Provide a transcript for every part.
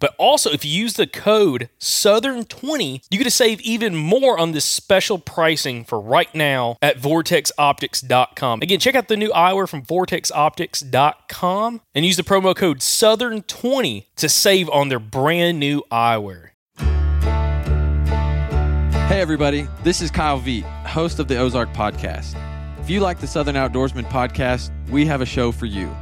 But also, if you use the code Southern20, you get to save even more on this special pricing for right now at vortexoptics.com. Again, check out the new eyewear from vortexoptics.com and use the promo code Southern20 to save on their brand new eyewear. Hey, everybody, this is Kyle Veet, host of the Ozark Podcast. If you like the Southern Outdoorsman podcast, we have a show for you.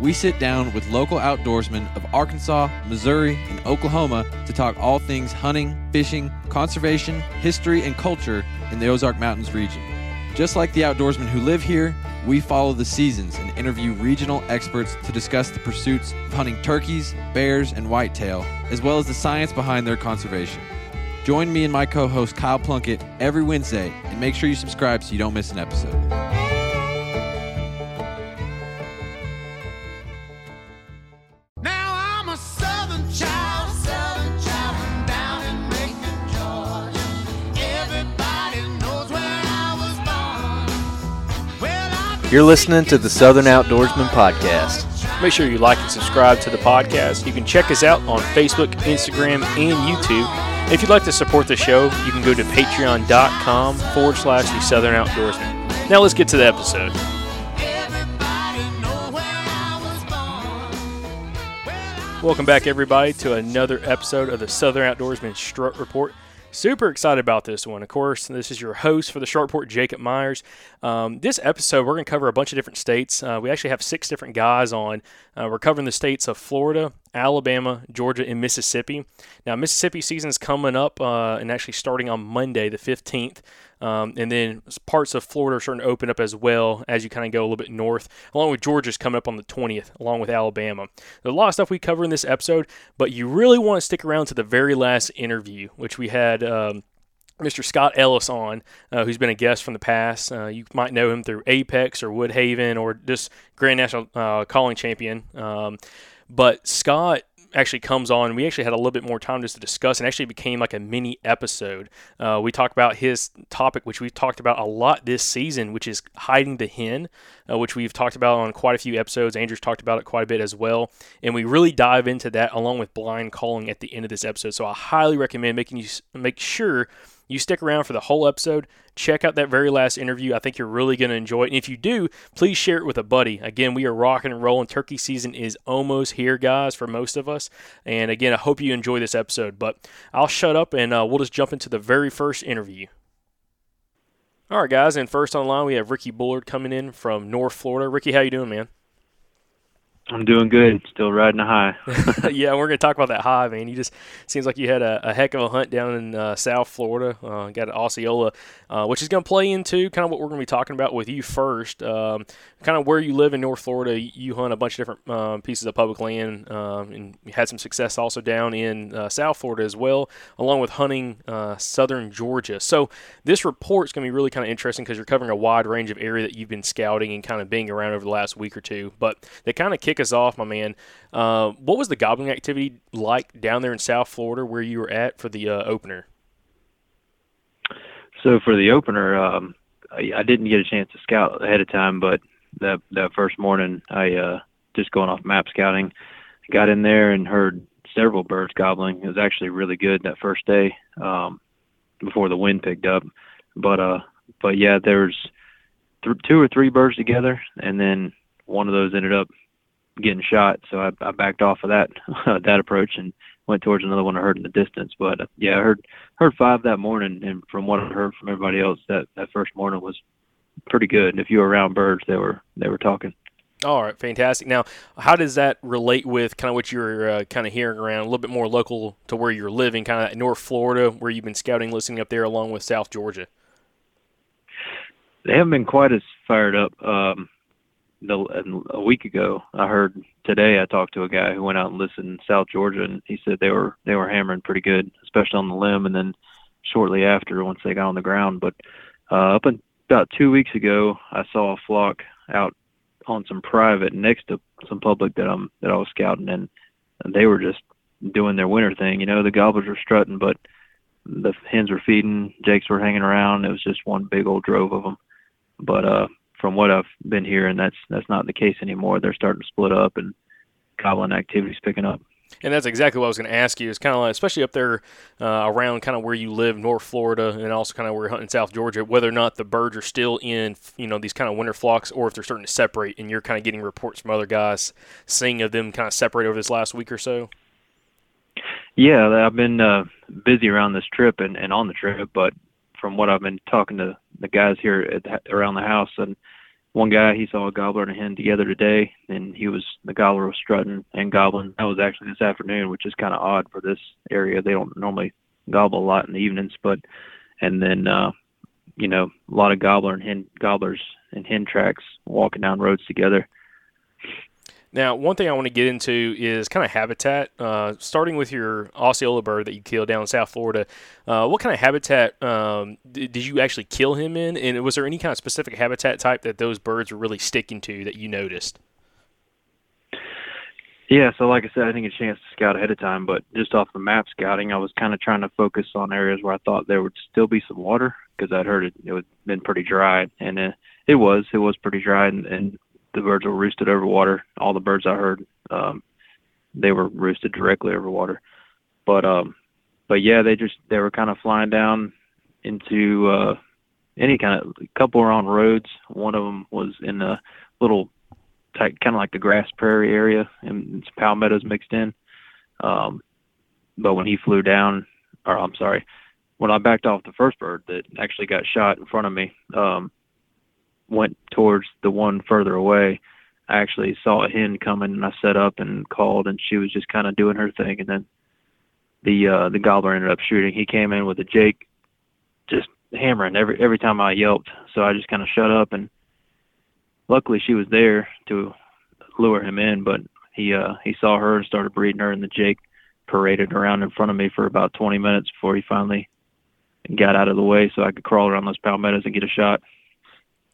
We sit down with local outdoorsmen of Arkansas, Missouri, and Oklahoma to talk all things hunting, fishing, conservation, history, and culture in the Ozark Mountains region. Just like the outdoorsmen who live here, we follow the seasons and interview regional experts to discuss the pursuits of hunting turkeys, bears, and whitetail, as well as the science behind their conservation. Join me and my co host Kyle Plunkett every Wednesday and make sure you subscribe so you don't miss an episode. You're listening to the Southern Outdoorsman Podcast. Make sure you like and subscribe to the podcast. You can check us out on Facebook, Instagram, and YouTube. If you'd like to support the show, you can go to patreon.com forward slash the Southern Outdoorsman. Now let's get to the episode. Welcome back, everybody, to another episode of the Southern Outdoorsman Strut Report. Super excited about this one. Of course, this is your host for the Strut Report, Jacob Myers. Um, this episode, we're going to cover a bunch of different states. Uh, we actually have six different guys on. Uh, we're covering the states of Florida, Alabama, Georgia, and Mississippi. Now, Mississippi season is coming up uh, and actually starting on Monday, the 15th. Um, and then parts of Florida are starting to open up as well as you kind of go a little bit north, along with Georgia's coming up on the 20th, along with Alabama. There's a lot of stuff we cover in this episode, but you really want to stick around to the very last interview, which we had. Um, Mr. Scott Ellis on, uh, who's been a guest from the past. Uh, you might know him through Apex or Woodhaven or just Grand National uh, Calling Champion. Um, but Scott actually comes on. We actually had a little bit more time just to discuss, and actually became like a mini episode. Uh, we talked about his topic, which we've talked about a lot this season, which is hiding the hen, uh, which we've talked about on quite a few episodes. Andrew's talked about it quite a bit as well, and we really dive into that along with blind calling at the end of this episode. So I highly recommend making you make sure you stick around for the whole episode. Check out that very last interview. I think you're really going to enjoy it. And if you do, please share it with a buddy. Again, we are rocking and rolling. Turkey season is almost here, guys, for most of us. And again, I hope you enjoy this episode. But I'll shut up and uh, we'll just jump into the very first interview. All right, guys. And first online, we have Ricky Bullard coming in from North Florida. Ricky, how you doing, man? I'm doing good. Still riding a high. yeah, we're going to talk about that high, man. You just seems like you had a, a heck of a hunt down in uh, South Florida. Uh, got an Osceola, uh, which is going to play into kind of what we're going to be talking about with you first. Um, kind of where you live in North Florida, you hunt a bunch of different um, pieces of public land, um, and had some success also down in uh, South Florida as well, along with hunting uh, southern Georgia. So this report is going to be really kind of interesting because you're covering a wide range of area that you've been scouting and kind of being around over the last week or two. But they kind of kick us off, my man. Uh, what was the gobbling activity like down there in South Florida where you were at for the uh, opener? So for the opener, um, I, I didn't get a chance to scout ahead of time, but that that first morning, I uh, just going off map scouting, got in there and heard several birds gobbling. It was actually really good that first day um, before the wind picked up. But uh, but yeah, there's th- two or three birds together, and then one of those ended up getting shot. So I, I backed off of that that approach and went towards another one I heard in the distance. But uh, yeah, I heard heard five that morning, and from what I heard from everybody else, that that first morning was pretty good. And if you were around birds, they were they were talking. All right, fantastic. Now, how does that relate with kind of what you're uh, kind of hearing around, a little bit more local to where you're living, kind of North Florida, where you've been scouting, listening up there, along with South Georgia? They haven't been quite as fired up. Um, the, a week ago, I heard today. I talked to a guy who went out and listened in South Georgia, and he said they were they were hammering pretty good, especially on the limb, and then shortly after, once they got on the ground. But uh, up in, about two weeks ago, I saw a flock out on some private next to some public that I'm that I was scouting, and they were just doing their winter thing. You know, the gobblers were strutting, but the hens were feeding, jakes were hanging around. It was just one big old drove of them. But uh, from what I've been hearing, that's that's not the case anymore. They're starting to split up, and gobbling activity's picking up. And that's exactly what I was going to ask you. It's kind of like, especially up there uh, around kind of where you live, North Florida, and also kind of where you're hunting South Georgia, whether or not the birds are still in, you know, these kind of winter flocks, or if they're starting to separate, and you're kind of getting reports from other guys seeing of them kind of separate over this last week or so. Yeah, I've been uh, busy around this trip and, and on the trip, but from what I've been talking to the guys here at the, around the house, and one guy he saw a gobbler and a hen together today, and he was the gobbler was strutting and gobbling. That was actually this afternoon, which is kind of odd for this area. They don't normally gobble a lot in the evenings, but and then uh, you know a lot of gobbler and hen gobblers and hen tracks walking down roads together. Now, one thing I want to get into is kind of habitat. Uh, starting with your Osceola bird that you killed down in South Florida, uh, what kind of habitat um, did, you actually kill him in? And was there any kind of specific habitat type that those birds were really sticking to that you noticed? Yeah, so like I said, I didn't get a chance to scout ahead of time, but just off the map scouting, I was kind of trying to focus on areas where I thought there would still be some water because I'd heard it it had been pretty dry, and uh, it was it was pretty dry, and, and the birds were roosted over water. All the birds I heard, um, they were roosted directly over water. But um, but yeah, they just they were kind of flying down into uh, any kind of. A couple were on roads. One of them was in a little type, kind of like the grass prairie area, and it's palmettos mixed in. Um, but when he flew down, or I'm sorry, when I backed off the first bird that actually got shot in front of me, um, went towards the one further away, I actually saw a hen coming and I set up and called and she was just kind of doing her thing and then the uh the gobbler ended up shooting. He came in with a Jake just hammering every every time I yelped. So I just kind of shut up and luckily she was there to lure him in, but he uh he saw her and started breeding her and the Jake paraded around in front of me for about 20 minutes before he finally got out of the way so I could crawl around those palmettos and get a shot.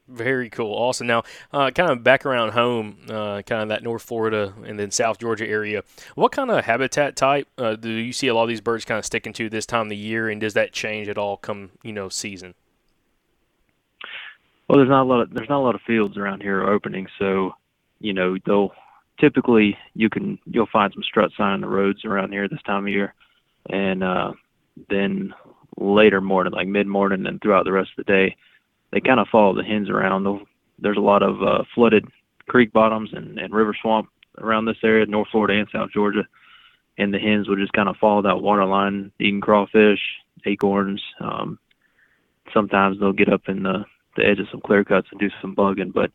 Very cool. Awesome. Now, uh, kind of back around home, uh, kind of that North Florida and then South Georgia area. What kind of habitat type uh, do you see a lot of these birds kind of sticking to this time of the year, and does that change at all come you know season? Well, there's not a lot of there's not a lot of fields around here opening, so you know they'll typically you can you'll find some strut sign in the roads around here this time of year, and uh, then later morning, like mid morning, and throughout the rest of the day, they kind of follow the hens around. There's a lot of uh, flooded creek bottoms and, and river swamp around this area, North Florida and South Georgia, and the hens will just kind of follow that water line, eating crawfish, acorns. Um, sometimes they'll get up in the the edge of some clear cuts and do some bugging, but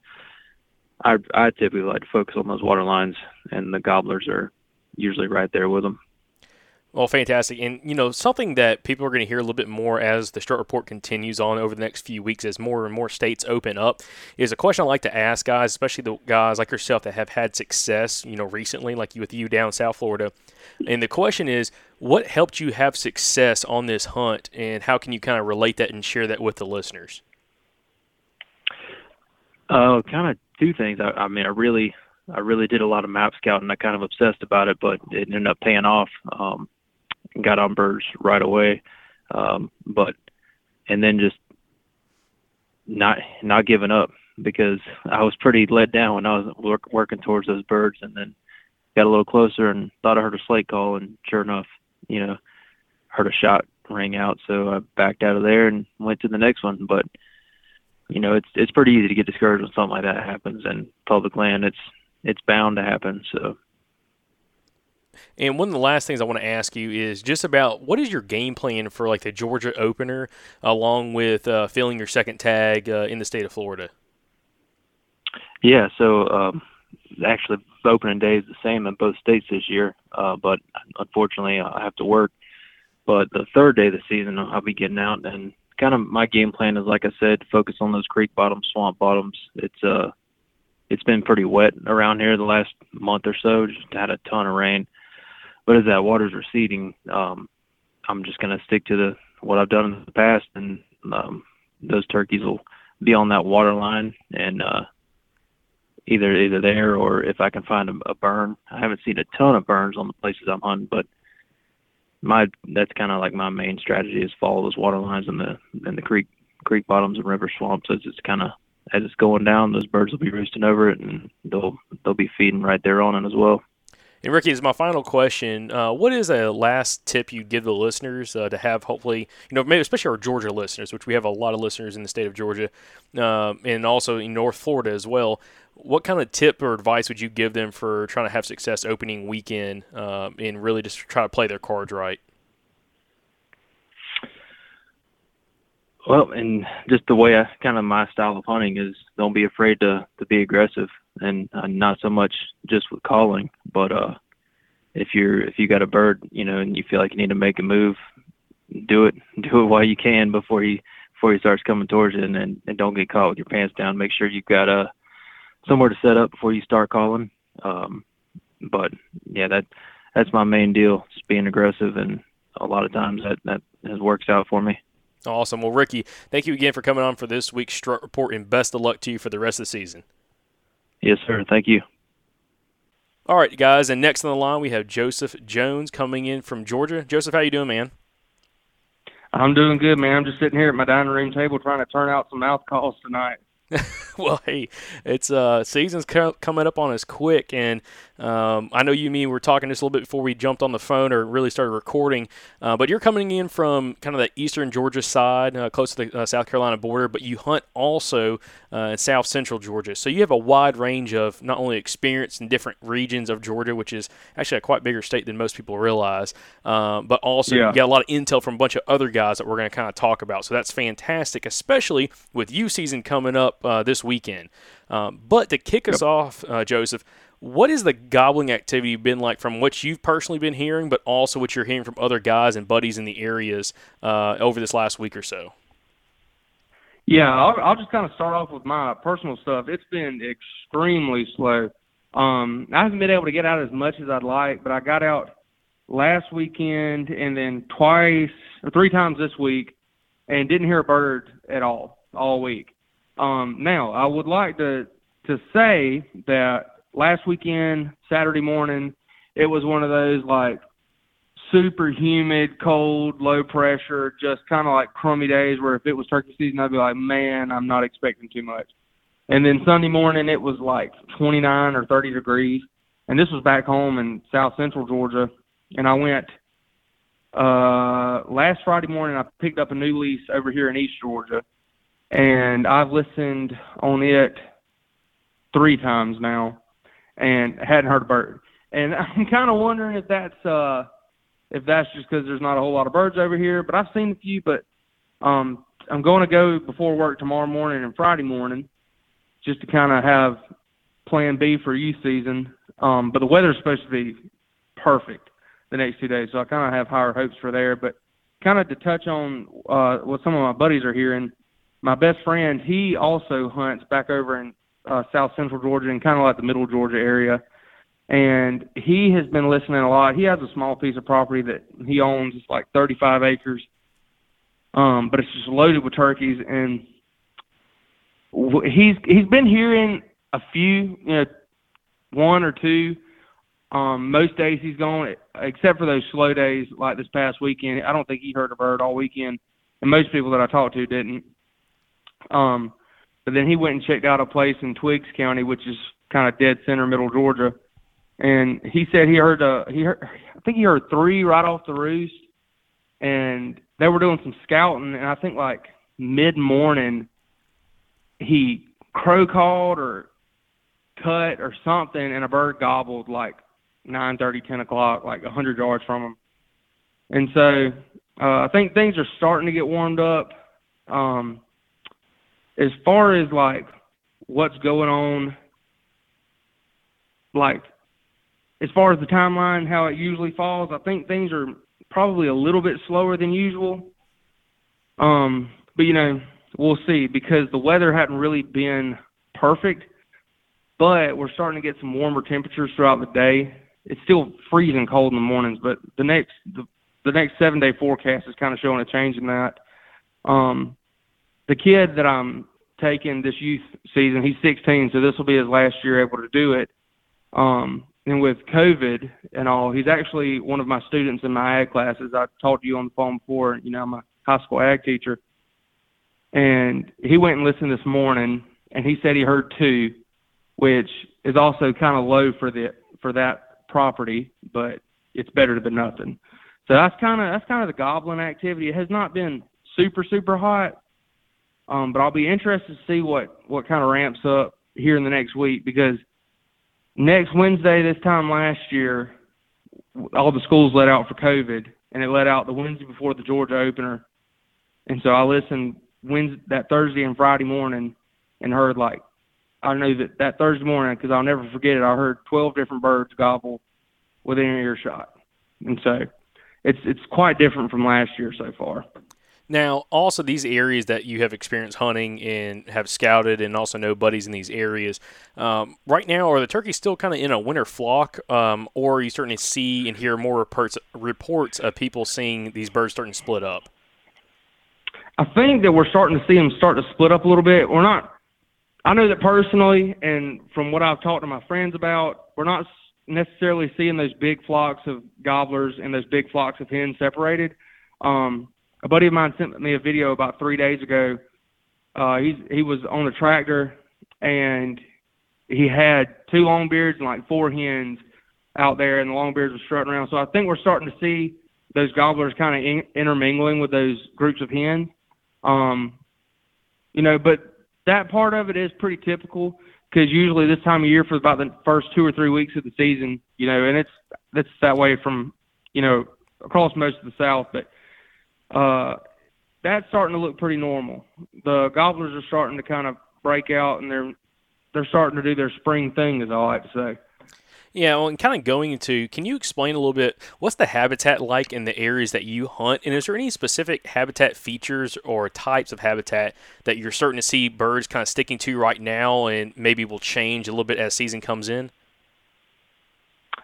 I I typically like to focus on those water lines, and the gobblers are usually right there with them. Well, fantastic. And, you know, something that people are going to hear a little bit more as the Strut Report continues on over the next few weeks as more and more states open up is a question I like to ask guys, especially the guys like yourself that have had success, you know, recently, like you with you down South Florida. And the question is, what helped you have success on this hunt, and how can you kind of relate that and share that with the listeners? Uh, kind of two things. I, I mean, I really, I really did a lot of map scouting. I kind of obsessed about it, but it ended up paying off. Um, got on birds right away, um, but and then just not not giving up because I was pretty let down when I was work, working towards those birds, and then got a little closer and thought I heard a slate call, and sure enough, you know, heard a shot ring out. So I backed out of there and went to the next one. But you know, it's it's pretty easy to get discouraged when something like that happens. And public land, it's it's bound to happen. So. And one of the last things I want to ask you is just about what is your game plan for like the Georgia opener, along with uh, filling your second tag uh, in the state of Florida. Yeah, so um, actually, opening day is the same in both states this year, uh, but unfortunately, I have to work. But the third day of the season, I'll be getting out, and kind of my game plan is, like I said, focus on those creek bottoms, swamp bottoms. It's uh, it's been pretty wet around here the last month or so. Just had a ton of rain, but as that water's receding, um, I'm just gonna stick to the what I've done in the past, and um, those turkeys will be on that water line and uh, either either there or if I can find a, a burn. I haven't seen a ton of burns on the places I'm hunting, but my that's kind of like my main strategy is follow those water lines in the in the creek creek bottoms and river swamps as it's kind of as it's going down. Those birds will be roosting over it, and they'll they'll be feeding right there on it as well. And Ricky, is my final question. Uh, what is a last tip you'd give the listeners uh, to have hopefully, you know, maybe especially our Georgia listeners, which we have a lot of listeners in the state of Georgia, uh, and also in North Florida as well. What kind of tip or advice would you give them for trying to have success opening weekend um, and really just try to play their cards right? Well, and just the way I kind of my style of hunting is don't be afraid to to be aggressive and uh, not so much just with calling, but uh if you're if you got a bird, you know, and you feel like you need to make a move, do it do it while you can before he before he starts coming towards you and, and, and don't get caught with your pants down. Make sure you've got a uh, somewhere to set up before you start calling. Um but yeah, that that's my main deal, just being aggressive and a lot of times that that has works out for me. Awesome. Well, Ricky, thank you again for coming on for this week's Strut Report, and best of luck to you for the rest of the season. Yes, sir. Thank you. All right, guys, and next on the line we have Joseph Jones coming in from Georgia. Joseph, how you doing, man? I'm doing good, man. I'm just sitting here at my dining room table trying to turn out some mouth calls tonight. well, hey, it's uh season's co- coming up on us quick, and um, I know you and me were talking just a little bit before we jumped on the phone or really started recording. Uh, but you're coming in from kind of the eastern Georgia side, uh, close to the uh, South Carolina border, but you hunt also uh, in South Central Georgia. So you have a wide range of not only experience in different regions of Georgia, which is actually a quite bigger state than most people realize, uh, but also Yeah. you got a lot of intel from a bunch of other guys that we're going to kind of talk about. So that's fantastic, especially with you season coming up uh, this weekend. Um, but to kick us off, uh, Joseph, what is the gobbling activity been like from what you've personally been hearing, but also what you're hearing from other guys and buddies in the areas uh, over this last week or so? Yeah, I'll, I'll just kind of start off with my personal stuff. It's been extremely slow. Um, I haven't been able to get out as much as I'd like, but I got out last weekend and then twice or three times this week and didn't hear a bird at all all week. Um, now, I would like to to say that last weekend, Saturday morning, it was one of those like super humid, cold, low pressure, just kind of like crummy days where if it was turkey season, I'd be like, man, I'm not expecting too much. And then Sunday morning, it was like 29 or 30 degrees. And this was back home in South Central Georgia. And I went uh, last Friday morning, I picked up a new lease over here in East Georgia. And I've listened on it three times now and hadn't heard a bird. And I'm kind of wondering if that's uh if that's just because there's not a whole lot of birds over here. But I've seen a few. But um, I'm going to go before work tomorrow morning and Friday morning, just to kind of have Plan B for youth season. Um, but the weather's supposed to be perfect the next two days, so I kind of have higher hopes for there. But kind of to touch on uh, what some of my buddies are hearing, my best friend he also hunts back over in uh, South Central Georgia and kind of like the Middle Georgia area. And he has been listening a lot. He has a small piece of property that he owns. It's like 35 acres, um, but it's just loaded with turkeys. And he's he's been hearing a few, you know, one or two. Um, most days he's gone, except for those slow days like this past weekend. I don't think he heard a bird all weekend, and most people that I talked to didn't. Um, but then he went and checked out a place in Twiggs County, which is kind of dead center, middle Georgia, and he said he heard uh he heard I think he heard three right off the roost, and they were doing some scouting, and I think like mid morning he crow called or cut or something, and a bird gobbled like nine thirty, ten o'clock, like a hundred yards from him. And so uh, I think things are starting to get warmed up. Um, as far as like what's going on, like as far as the timeline, how it usually falls, I think things are probably a little bit slower than usual. Um, but you know, we'll see because the weather hadn't really been perfect, but we're starting to get some warmer temperatures throughout the day. It's still freezing cold in the mornings, but the next the, the next seven day forecast is kind of showing a change in that. Um, the kid that I'm taking this youth season, he's 16, so this will be his last year able to do it. Um, and with COVID and all, he's actually one of my students in my ag classes. I talked to you on the phone before. You know, I'm a high school ag teacher, and he went and listened this morning, and he said he heard two, which is also kind of low for the for that property, but it's better than nothing. So that's kind of that's kind of the goblin activity. It has not been super super hot, um, but I'll be interested to see what what kind of ramps up here in the next week because next Wednesday this time last year, all the schools let out for COVID, and it let out the Wednesday before the Georgia opener, and so I listened Wednesday that Thursday and Friday morning, and heard like I know that that Thursday morning because I'll never forget it. I heard 12 different birds gobble within earshot, and so it's it's quite different from last year so far. Now, also these areas that you have experienced hunting and have scouted, and also know buddies in these areas. Um, right now, are the turkeys still kind of in a winter flock, um, or are you starting to see and hear more reports reports of people seeing these birds starting to split up? I think that we're starting to see them start to split up a little bit. We're not. I know that personally, and from what I've talked to my friends about, we're not necessarily seeing those big flocks of gobblers and those big flocks of hens separated. Um, a buddy of mine sent me a video about three days ago. Uh, he's he was on a tractor and he had two longbeards and like four hens out there, and the longbeards were strutting around. So I think we're starting to see those gobblers kind of in, intermingling with those groups of hens. Um, you know, but that part of it is pretty typical because usually this time of year for about the first two or three weeks of the season, you know, and it's that's that way from you know across most of the South, but uh, that's starting to look pretty normal. The gobblers are starting to kind of break out, and they're they're starting to do their spring thing, Is all I have to say. Yeah, well, and kind of going into, can you explain a little bit what's the habitat like in the areas that you hunt, and is there any specific habitat features or types of habitat that you're starting to see birds kind of sticking to right now, and maybe will change a little bit as season comes in?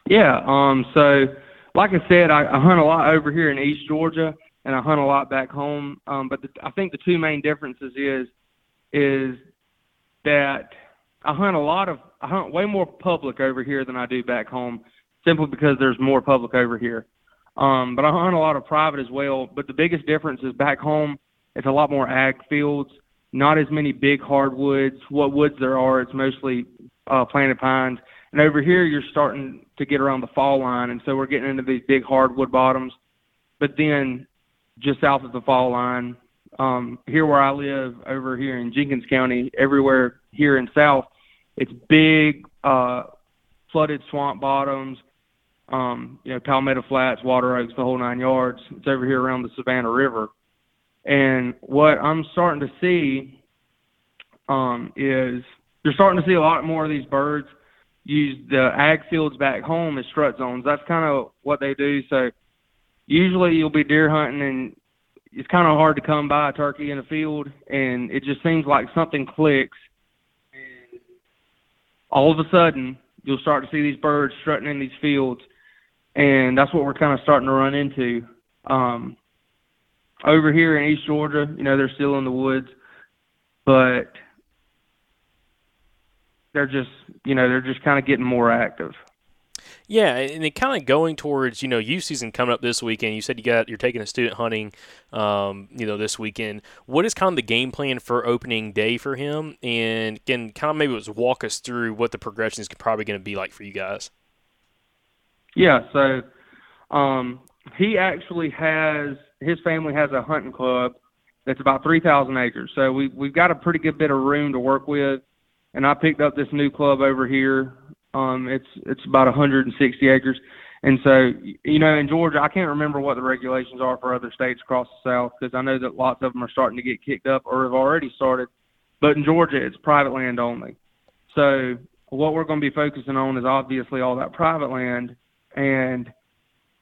Yeah. Um. So, like I said, I, I hunt a lot over here in East Georgia, and I hunt a lot back home. Um. But the, I think the two main differences is is that I hunt a lot of I hunt way more public over here than I do back home, simply because there's more public over here. Um, but I hunt a lot of private as well. But the biggest difference is back home, it's a lot more ag fields, not as many big hardwoods. What woods there are, it's mostly uh, planted pines. And over here, you're starting to get around the fall line, and so we're getting into these big hardwood bottoms. But then, just south of the fall line, um, here where I live, over here in Jenkins County, everywhere here in South, it's big uh, flooded swamp bottoms, um, you know, Palmetto Flats, water oaks, the whole nine yards. It's over here around the Savannah River. And what I'm starting to see um, is you're starting to see a lot more of these birds use the ag fields back home as strut zones. That's kind of what they do. So usually you'll be deer hunting and it's kind of hard to come by a turkey in a field, and it just seems like something clicks. And all of a sudden, you'll start to see these birds strutting in these fields, and that's what we're kind of starting to run into. Um, over here in East Georgia, you know, they're still in the woods, but they're just, you know, they're just kind of getting more active. Yeah, and it kind of going towards you know youth season coming up this weekend. You said you got you're taking a student hunting, um, you know, this weekend. What is kind of the game plan for opening day for him? And again, kind of maybe just walk us through what the progression is probably going to be like for you guys. Yeah, so um, he actually has his family has a hunting club that's about three thousand acres. So we we've got a pretty good bit of room to work with. And I picked up this new club over here um, it's it's about 160 acres, and so you know in Georgia, I can't remember what the regulations are for other states across the South because I know that lots of them are starting to get kicked up or have already started. But in Georgia, it's private land only. So what we're going to be focusing on is obviously all that private land, and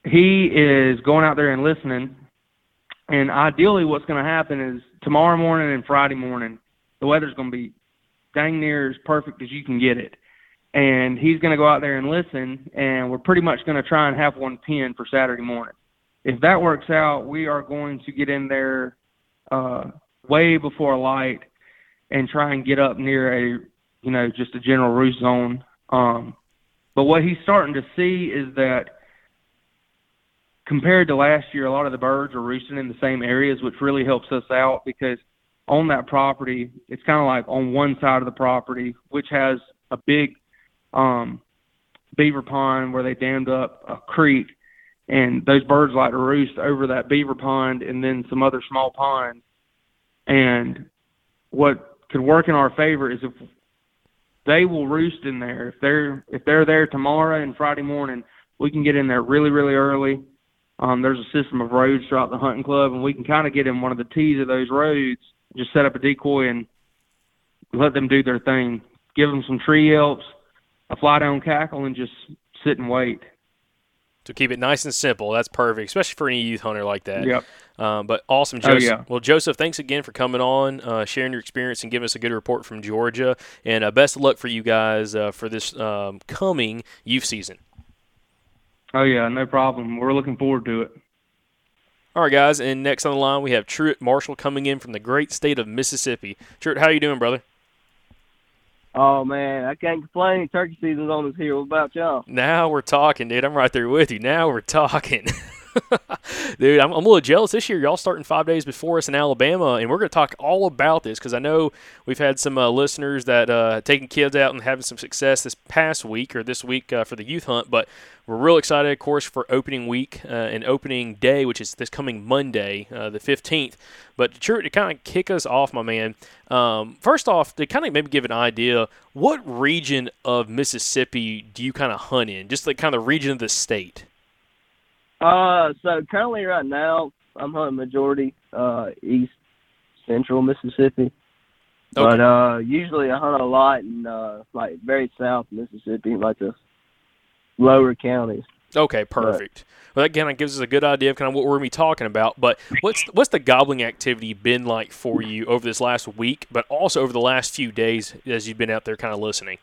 he is going out there and listening. And ideally, what's going to happen is tomorrow morning and Friday morning, the weather's going to be dang near as perfect as you can get it and he's going to go out there and listen, and we're pretty much going to try and have one pin for Saturday morning. If that works out, we are going to get in there uh, way before light and try and get up near a, you know, just a general roost zone. Um, but what he's starting to see is that compared to last year, a lot of the birds are roosting in the same areas, which really helps us out because on that property, it's kind of like on one side of the property, which has a big um, beaver pond where they dammed up a creek, and those birds like to roost over that beaver pond and then some other small ponds. And what could work in our favor is if they will roost in there. If they're if they're there tomorrow and Friday morning, we can get in there really really early. Um, there's a system of roads throughout the hunting club, and we can kind of get in one of the tees of those roads, just set up a decoy and let them do their thing. Give them some tree yelps, a fly down cackle and just sit and wait. To keep it nice and simple, that's perfect, especially for any youth hunter like that. Yep. Um, but awesome, Oh, Joseph. yeah. Well, Joseph, thanks again for coming on, uh, sharing your experience, and giving us a good report from Georgia. And uh, best of luck for you guys uh, for this um, coming youth season. Oh yeah, no problem. We're looking forward to it. All right, guys. And next on the line, we have Truett Marshall coming in from the great state of Mississippi. Truett, how you doing, brother? Oh man, I can't complain. Turkey season's almost here. What about y'all? Now we're talking, dude. I'm right there with you. Now we're talking. dude, I'm, I'm a little jealous this year. Y'all starting five days before us in Alabama, and we're going to talk all about this because I know we've had some uh, listeners that uh, taking kids out and having some success this past week or this week uh, for the youth hunt. But we're real excited, of course, for opening week uh, and opening day, which is this coming Monday, uh, the 15th. But to, to kind of kick us off, my man, um, first off, to kind of maybe give an idea, what region of Mississippi do you kind of hunt in? Just like kind of region of the state. Uh, so currently right now, I'm hunting majority uh east central Mississippi. But uh, usually I hunt a lot in uh like very south Mississippi, like the lower counties. Okay, perfect. Well, that kind of gives us a good idea of kind of what we're going to be talking about. But what's what's the gobbling activity been like for you over this last week, but also over the last few days as you've been out there kind of listening?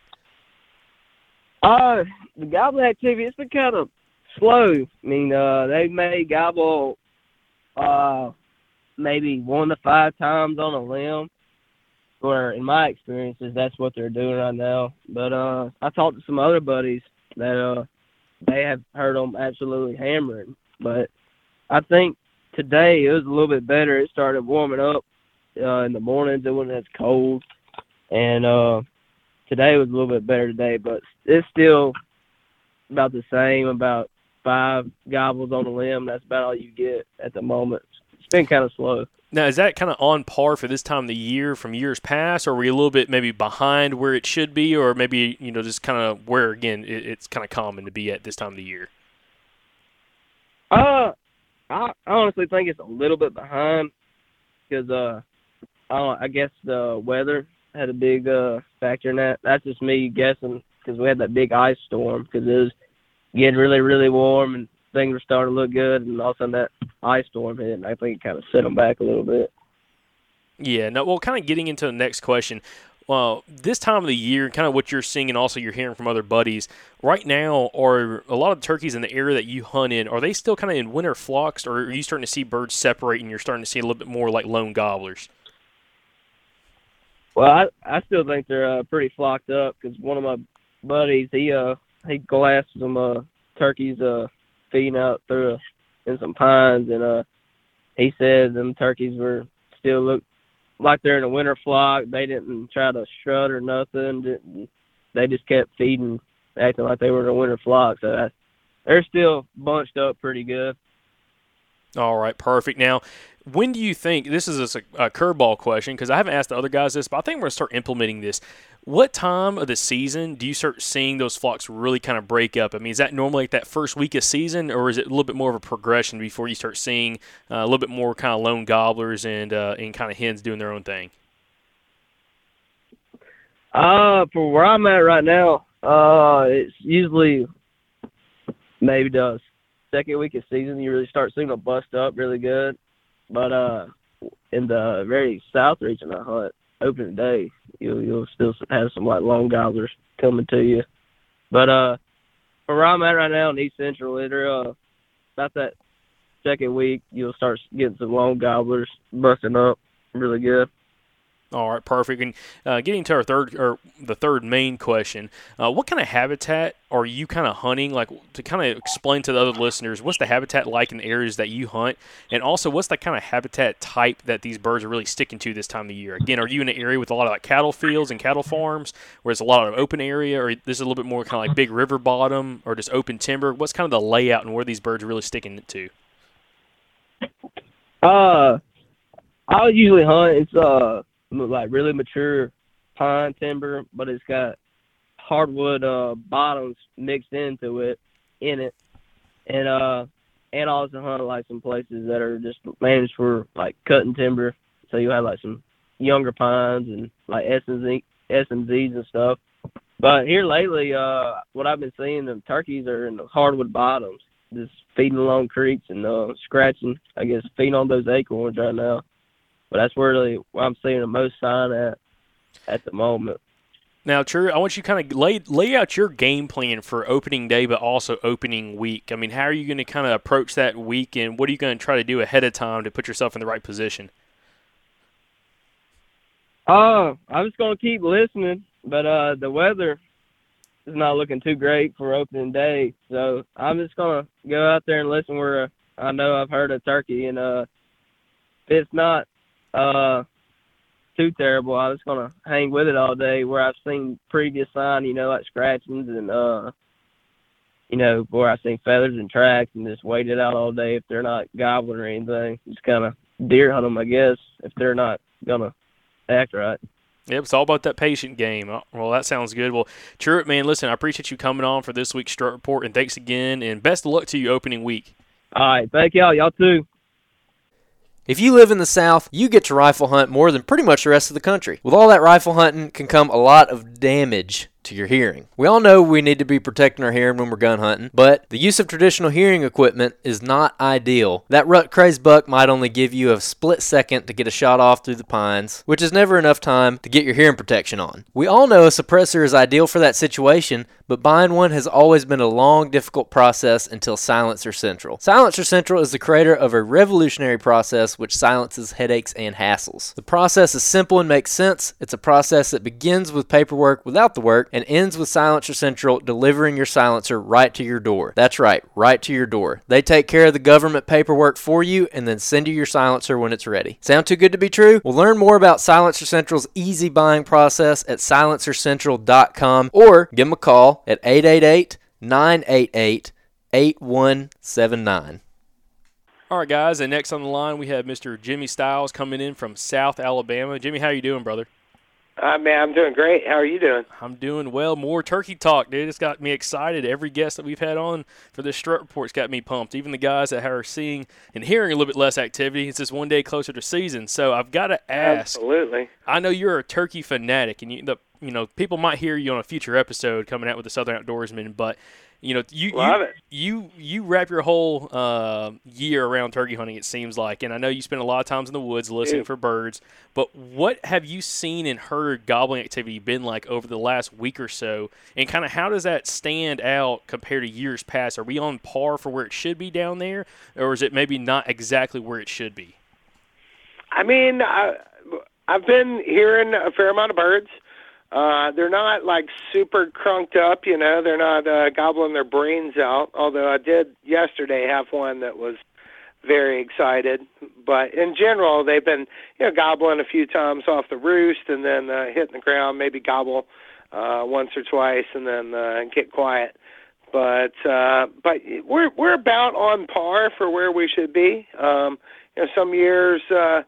Uh, the gobbling activity it's been kind of slow. I mean, uh, they may gobble uh maybe one to five times on a limb. Or in my experiences, that's what they're doing right now. But uh, I talked to some other buddies that uh they have heard them absolutely hammering. But I think today it was a little bit better. It started warming up uh, in the mornings. It wasn't as cold, and uh, today was a little bit better today. But it's still about the same. About five gobbles on the limb. That's about all you get at the moment. It's been kind of slow. Now, is that kind of on par for this time of the year from years past, or are we a little bit maybe behind where it should be, or maybe you know just kind of where again it, it's kind of common to be at this time of the year? Uh, I honestly think it's a little bit behind because uh, I, I guess the weather had a big uh factor in that. That's just me guessing because we had that big ice storm because it was getting really, really warm and things were starting to look good, and all of a sudden that ice storm hit, and I think it kind of set them back a little bit. Yeah, no, well, kind of getting into the next question. Well, this time of the year, kind of what you're seeing, and also you're hearing from other buddies. Right now, are a lot of turkeys in the area that you hunt in? Are they still kind of in winter flocks, or are you starting to see birds separate, and you're starting to see a little bit more like lone gobblers? Well, I I still think they're uh, pretty flocked up because one of my buddies he uh he glassed some uh turkeys uh feeding out through uh, in some pines and uh he said them turkeys were still look like they're in a winter flock. They didn't try to strut or nothing. Didn't, they just kept feeding, acting like they were in a winter flock. So I, they're still bunched up pretty good. All right, perfect. Now, when do you think this is a, a curveball question? Because I haven't asked the other guys this, but I think we're gonna start implementing this. What time of the season do you start seeing those flocks really kind of break up? I mean, is that normally like that first week of season, or is it a little bit more of a progression before you start seeing uh, a little bit more kind of lone gobblers and uh, and kind of hens doing their own thing? Uh, for where I'm at right now, uh, it's usually maybe the second week of season you really start seeing them bust up really good. But uh, in the very south region I hunt, opening day, you'll you'll still have some like long gobblers coming to you. But uh, where I'm at right now in East Central, it uh, about that second week you'll start getting some long gobblers busting up really good. All right, perfect. And uh, getting to our third or the third main question, uh, what kind of habitat are you kind of hunting? Like to kind of explain to the other listeners, what's the habitat like in the areas that you hunt, and also what's the kind of habitat type that these birds are really sticking to this time of year? Again, are you in an area with a lot of like cattle fields and cattle farms, where it's a lot of open area, or this is a little bit more kind of like big river bottom or just open timber? What's kind of the layout and where these birds are really sticking to? Uh, I usually hunt. It's uh like really mature pine timber, but it's got hardwood uh bottoms mixed into it in it, and uh and also hunt like some places that are just managed for like cutting timber. So you have like some younger pines and like SMZ S and Z's and stuff. But here lately, uh, what I've been seeing, the turkeys are in the hardwood bottoms, just feeding along creeks and uh, scratching. I guess feeding on those acorns right now. But that's where really where I'm seeing the most sign at at the moment. Now, True, I want you to kind of lay lay out your game plan for opening day, but also opening week. I mean, how are you going to kind of approach that week, and what are you going to try to do ahead of time to put yourself in the right position? Uh, I'm just gonna keep listening, but uh, the weather is not looking too great for opening day, so I'm just gonna go out there and listen where I know I've heard a turkey, and uh, if it's not uh too terrible, I was gonna hang with it all day. Where I've seen previous sign, you know, like scratchings and uh, you know, where I've seen feathers and tracks, and just wait it out all day if they're not gobbling or anything. Just kind of deer hunt them, I guess, if they're not gonna act right. Yep, it's all about that patient game. Oh, Well, that sounds good. Well, Truett, man, listen, I appreciate you coming on for this week's Strut Report, and thanks again, and best of luck to you opening week. All right, thank y'all. Y'all too. If you live in the South, you get to rifle hunt more than pretty much the rest of the country. With all that rifle hunting can come a lot of damage to your hearing. We all know we need to be protecting our hearing when we're gun hunting, but the use of traditional hearing equipment is not ideal. That rut crazed buck might only give you a split second to get a shot off through the pines, which is never enough time to get your hearing protection on. We all know a suppressor is ideal for that situation, but buying one has always been a long, difficult process until Silencer Central. Silencer Central is the creator of a revolutionary process which silences headaches and hassles. The process is simple and makes sense. It's a process that begins with paperwork without the work and ends with Silencer Central delivering your silencer right to your door. That's right, right to your door. They take care of the government paperwork for you and then send you your silencer when it's ready. Sound too good to be true? Well, learn more about Silencer Central's easy buying process at silencercentral.com or give them a call at 888 988 8179. All right, guys, and next on the line we have Mr. Jimmy Styles coming in from South Alabama. Jimmy, how you doing, brother? Uh, man, I'm doing great. How are you doing? I'm doing well. More turkey talk, dude. It's got me excited. Every guest that we've had on for this strut report's got me pumped. Even the guys that are seeing and hearing a little bit less activity. It's just one day closer to season. So I've got to ask. Absolutely. I know you're a turkey fanatic, and you, the you know, people might hear you on a future episode coming out with the Southern Outdoorsman, but you know, you you, you you wrap your whole uh, year around turkey hunting. It seems like, and I know you spend a lot of times in the woods listening for birds. But what have you seen and heard gobbling activity been like over the last week or so, and kind of how does that stand out compared to years past? Are we on par for where it should be down there, or is it maybe not exactly where it should be? I mean, I, I've been hearing a fair amount of birds. Uh, they're not like super crunked up, you know. They're not uh, gobbling their brains out. Although I did yesterday have one that was very excited. But in general, they've been you know gobbling a few times off the roost and then uh, hitting the ground, maybe gobble uh, once or twice and then uh, get quiet. But uh, but we're we're about on par for where we should be. Um, you know, some years. Uh,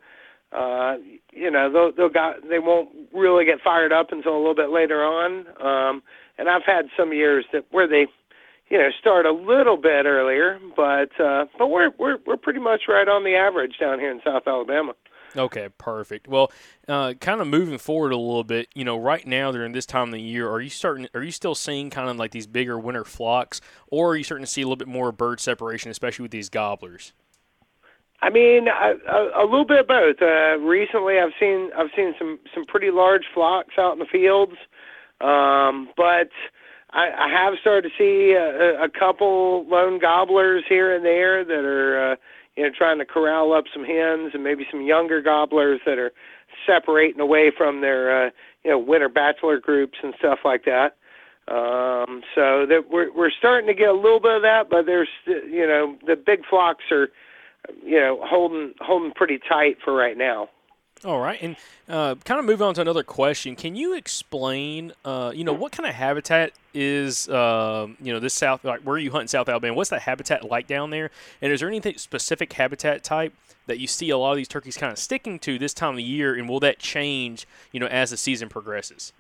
uh, you know, they'll, they'll got, they won't really get fired up until a little bit later on. Um, and I've had some years that where they, you know, start a little bit earlier, but uh, but we're we're we're pretty much right on the average down here in South Alabama. Okay, perfect. Well, uh, kind of moving forward a little bit, you know, right now during this time of the year, are you starting? Are you still seeing kind of like these bigger winter flocks, or are you starting to see a little bit more bird separation, especially with these gobblers? I mean, a, a, a little bit of both. Uh, recently, I've seen I've seen some some pretty large flocks out in the fields, um, but I, I have started to see a, a couple lone gobblers here and there that are uh, you know trying to corral up some hens, and maybe some younger gobblers that are separating away from their uh, you know winter bachelor groups and stuff like that. Um, so that we're we're starting to get a little bit of that, but there's you know the big flocks are you know holding holding pretty tight for right now. All right, and uh, kind of move on to another question. Can you explain, uh, you know, what kind of habitat is, um you know, this south, like where you hunt in South Alabama? What's that habitat like down there? And is there anything specific habitat type that you see a lot of these turkeys kind of sticking to this time of the year? And will that change, you know, as the season progresses?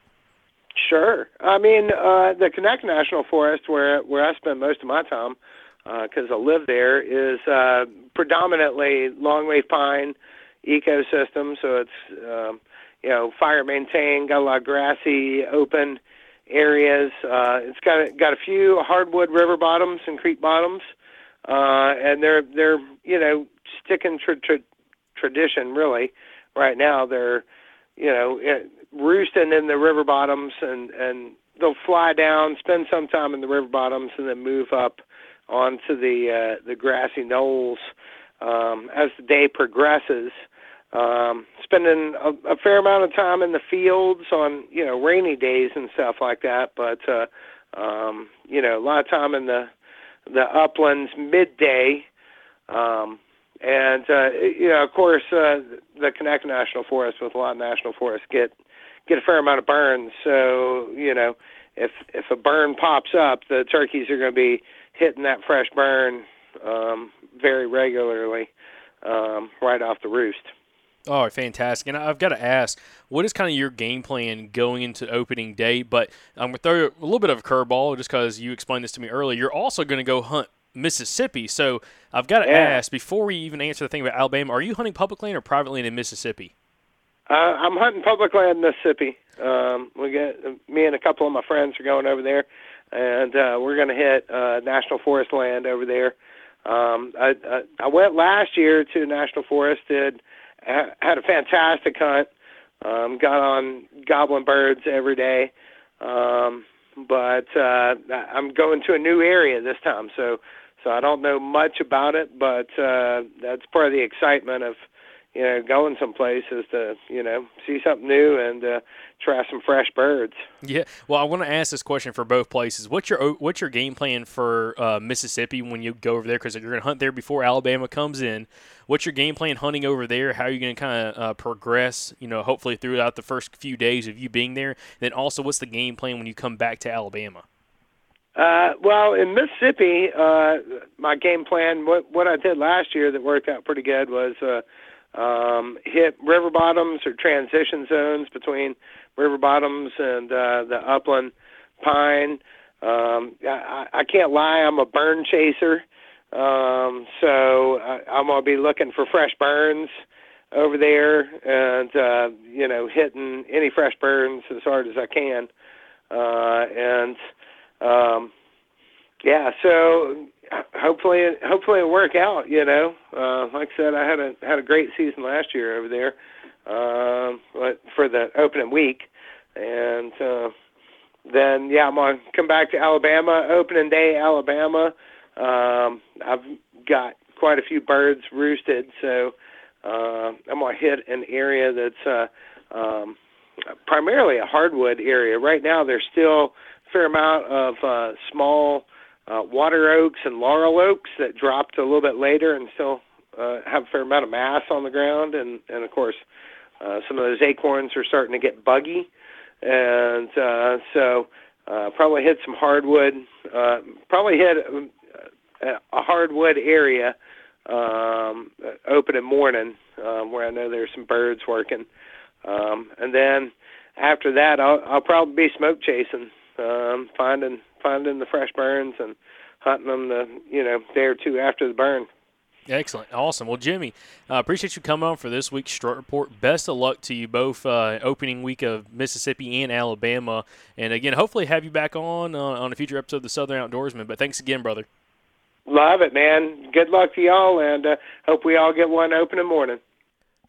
Sure. I mean, uh, the Conecuh National Forest, where where I spend most of my time, because I live there, is uh, predominantly longleaf pine ecosystem. So it's um, you know fire maintained, got a lot of grassy, open areas. Uh, it's got got a few hardwood river bottoms and creek bottoms, uh, and they're they're you know sticking to tra- tradition really. Right now, they're you know eh, roosting in the river bottoms and and they'll fly down, spend some time in the river bottoms, and then move up onto the uh, the grassy knolls um, as the day progresses. Um, spending a, a fair amount of time in the fields on you know rainy days and stuff like that, but uh, um, you know a lot of time in the the uplands midday. Um, and uh, you know, of course, uh, the Conecuh National Forest with a lot of national forests get get a fair amount of burns. So you know, if if a burn pops up, the turkeys are going to be hitting that fresh burn um, very regularly um, right off the roost. Oh, fantastic! And I've got to ask, what is kind of your game plan going into opening day? But I'm gonna throw a little bit of a curveball just because you explained this to me earlier. You're also going to go hunt Mississippi, so I've got to Yeah. ask before we even answer the thing about Alabama: Are you hunting public land or private land in Mississippi? Uh, I'm hunting public land in Mississippi. Um, we get me and a couple of my friends are going over there, and uh, we're going to hit uh, national forest land over there. Um, I, I, I went last year to national forest, did had a fantastic hunt. Um, got on goblin birds every day, um, but uh, I'm going to a new area this time, so so I don't know much about it, but uh, that's part of the excitement of you know, going someplace is to, you know, see something new and uh, try some fresh birds. Yeah. Well, I want to ask this question for both places. What's your what's your game plan for uh, Mississippi when you go over there? Because you're going to hunt there before Alabama comes in. What's your game plan hunting over there? How are you going to kind of uh, progress? You know, hopefully throughout the first few days of you being there. Then also, what's the game plan when you come back to Alabama? Uh, well, in Mississippi, uh, my game plan, what what I did last year that worked out pretty good was uh, um, hit river bottoms or transition zones between river bottoms and uh, the upland pine. Um, I, I can't lie, I'm a burn chaser, um, so I, I'm gonna be looking for fresh burns over there and uh, you know hitting any fresh burns as hard as I can, uh, and um, yeah, so hopefully it hopefully it'll work out. You know, uh, like I said, I had a had a great season last year over there, um, but for the opening week, and uh, then yeah, I'm gonna come back to Alabama opening day, Alabama. Um, I've got quite a few birds roosted, so uh, I'm gonna hit an area that's uh, um, primarily a hardwood area. Right now, there's still a fair amount of uh, small water oaks and laurel oaks that dropped a little bit later and still uh, have a fair amount of mass on the ground, and and of course, uh, some of those acorns are starting to get buggy, and uh, so uh, probably hit some hardwood. Uh, probably hit a, a hardwood area um, open in morning um, where I know there's some birds working, um, and then after that I'll, I'll probably be smoke chasing, um, finding finding the fresh burns and hunting them the you know day or two after the burn. Excellent. Awesome. Well, Jimmy, uh, appreciate you coming on for this week's Strut Report. Best of luck to you both uh, opening week of Mississippi and Alabama. And again, hopefully have you back on uh, on a future episode of the Southern Outdoorsmen. But thanks again, brother. Love it, man. Good luck to y'all, and uh, hope we all get one open in the morning.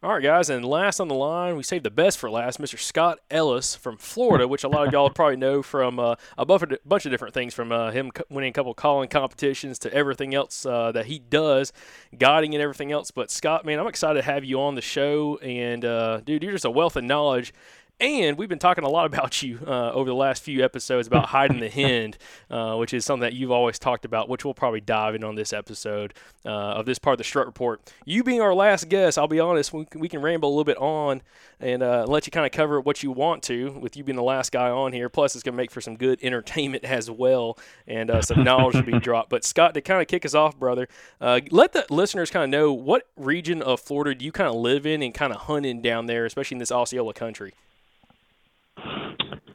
All right, guys, and last on the line, we saved the best for last, Mr. Scott Ellis from Florida, which a lot of y'all probably know from uh, a bunch of different things, from uh, him winning a couple calling competitions to everything else uh, that he does, guiding and everything else. But Scott, man, I'm excited to have you on the show, and uh, dude, you're just a wealth of knowledge and we've been talking a lot about you uh, over the last few episodes about hiding the hen, uh, which is something that you've always talked about, which we'll probably dive in on this episode uh, of this part of the Strut Report. You being our last guest, I'll be honest, we can, we can ramble a little bit on and uh, let you kind of cover what you want to with you being the last guy on here. Plus, it's going to make for some good entertainment as well and uh, some knowledge to be dropped. But, Scott, to kind of kick us off, brother, uh, let the listeners kind of know what region of Florida do you kind of live in and kind of hunt in down there, especially in this Osceola country?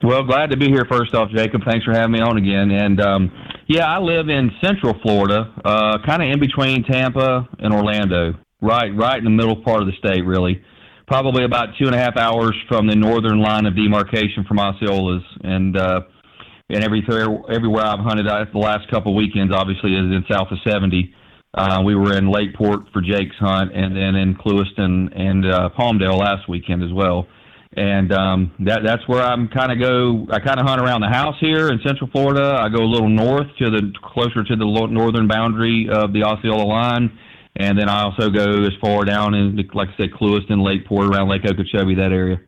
Well, glad to be here. First off, Jacob, thanks for having me on again. And um, yeah, I live in Central Florida, uh, kind of in between Tampa and Orlando, right, right in the middle part of the state, really. Probably about two and a half hours from the northern line of demarcation from Osceolas, and uh, and everywhere everywhere I've hunted uh, the last couple weekends, obviously, is in south of 70. Uh, we were in Lakeport for Jake's hunt, and then in Clewiston and uh, Palmdale last weekend as well and um, that that's where I'm kind of go. I kind of hunt around the house here in Central Florida. I go a little north to the closer to the northern boundary of the Osceola line, and then I also go as far down in, like I said, Clewiston, Lakeport, around Lake Okeechobee, that area.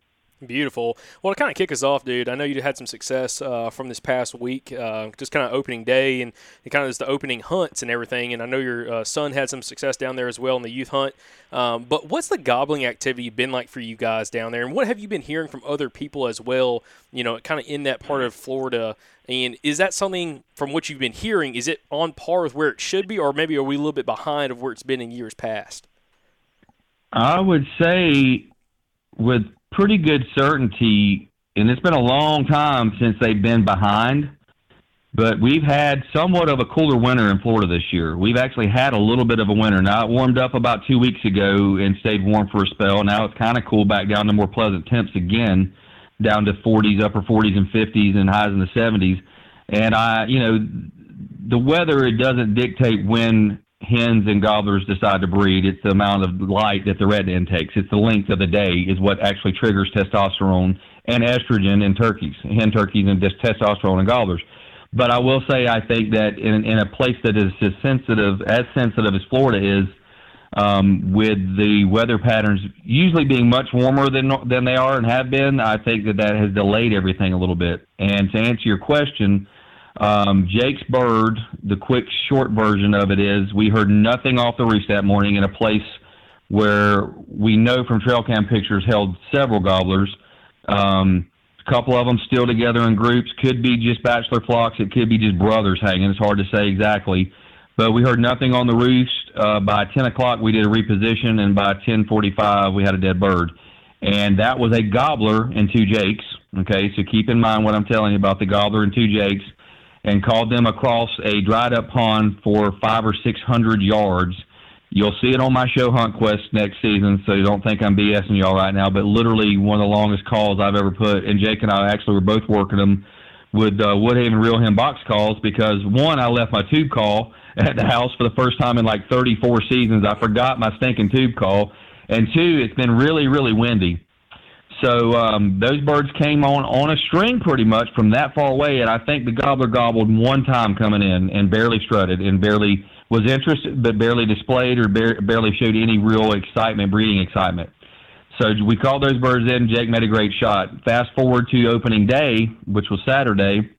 Beautiful. Well, to kind of kick us off, dude, I know you had some success uh, from this past week, uh, just kind of opening day and kind of just the opening hunts and everything. And I know your uh, son had some success down there as well in the youth hunt. Um, but what's the gobbling activity been like for you guys down there? And what have you been hearing from other people as well, you know, kind of in that part of Florida? And is that something from what you've been hearing, is it on par with where it should be, or maybe are we a little bit behind of where it's been in years past? I would say with pretty good certainty, and it's been a long time since they've been behind. But we've had somewhat of a cooler winter in Florida this year. We've actually had a little bit of a winter. Now it warmed up about two weeks ago and stayed warm for a spell. Now it's kind of cooled back down to more pleasant temps again, down to 40s, upper 40s and 50s, and highs in the 70s. And I, you know, the weather it doesn't dictate when hens and gobblers decide to breed. It's the amount of light that the retina intakes. It's the length of the day is what actually triggers testosterone and estrogen in turkeys, hen turkeys, and just testosterone in gobblers. But I will say, I think that in, in a place that is as sensitive as sensitive as Florida is, um, with the weather patterns usually being much warmer than than they are and have been, I think that that has delayed everything a little bit. And to answer your question, um, Jake's bird, the quick short version of it is we heard nothing off the roost that morning in a place where we know from trail cam pictures held several gobblers. Um, a couple of them still together in groups. Could be just bachelor flocks. It could be just brothers hanging. It's hard to say exactly. But we heard nothing on the roost. Uh, by 10 o'clock, we did a reposition, and by 10:45, we had a dead bird. And that was a gobbler and two jakes. Okay, so keep in mind what I'm telling you about the gobbler and two jakes and called them across a dried up pond for five or six hundred yards You'll see it on my show Hunt Quest next season, so don't think I'm BSing y'all right now. But literally one of the longest calls I've ever put, and Jake and I actually were both working them with uh, Woodhaven Real Hen box calls because one, I left my tube call at the house for the first time in like 34 seasons. I forgot my stinking tube call, and two, it's been really, really windy. So um, those birds came on on a string pretty much from that far away, and I think the gobbler gobbled one time coming in and barely strutted and barely was interested, but barely displayed or bar- barely showed any real excitement, breeding excitement. So we called those birds in. Jake made a great shot. Fast forward to opening day, which was Saturday,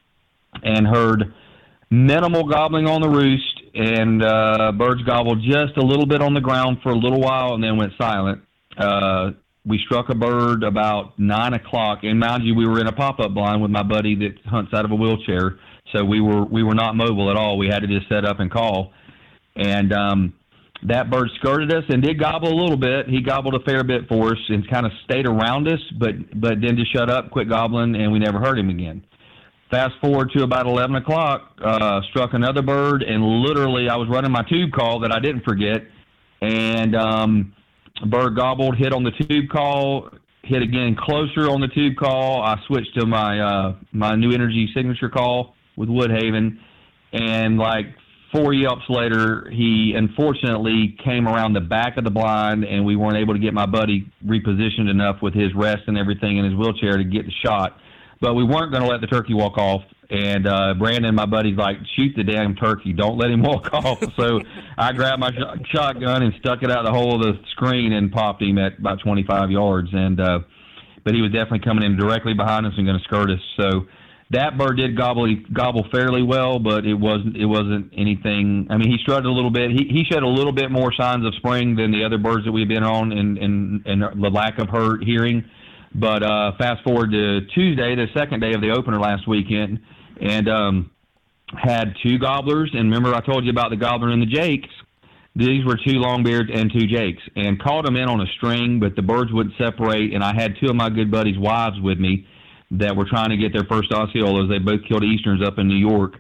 and heard minimal gobbling on the roost, and uh, birds gobbled just a little bit on the ground for a little while, and then went silent. Uh, we struck a bird about nine o'clock, and mind you, we were in a pop-up blind with my buddy that hunts out of a wheelchair, so we were we were not mobile at all. We had to just set up and call, and um, that bird skirted us and did gobble a little bit. He gobbled a fair bit for us and kind of stayed around us, but but then just shut up, quit gobbling, and we never heard him again. Fast forward to about 11 o'clock, uh, struck another bird, and literally I was running my tube call that I didn't forget, and um, bird gobbled, hit on the tube call, hit again closer on the tube call. I switched to my uh, my new energy signature call with Woodhaven, and like four yelps later, he unfortunately came around the back of the blind, and we weren't able to get my buddy repositioned enough with his rest and everything in his wheelchair to get the shot. But we weren't going to let the turkey walk off. And uh, Brandon, my buddy's like, shoot the damn turkey. Don't let him walk off. So I grabbed my sh- shotgun and stuck it out the hole of the screen and popped him at about 25 yards. And uh, but he was definitely coming in directly behind us and going to skirt us. So that bird did gobble gobble fairly well, but it wasn't it wasn't anything. I mean, he strutted a little bit. He he showed a little bit more signs of spring than the other birds that we've been on, and and and the lack of her hearing. But uh, fast forward to Tuesday, the second day of the opener last weekend, and um, had two gobblers. And remember, I told you about the gobbler and the jakes. These were two longbeards and two jakes, and caught them in on a string, but the birds wouldn't separate. And I had two of my good buddies' wives with me that were trying to get their first Osceolas. They both killed Easterns up in New York,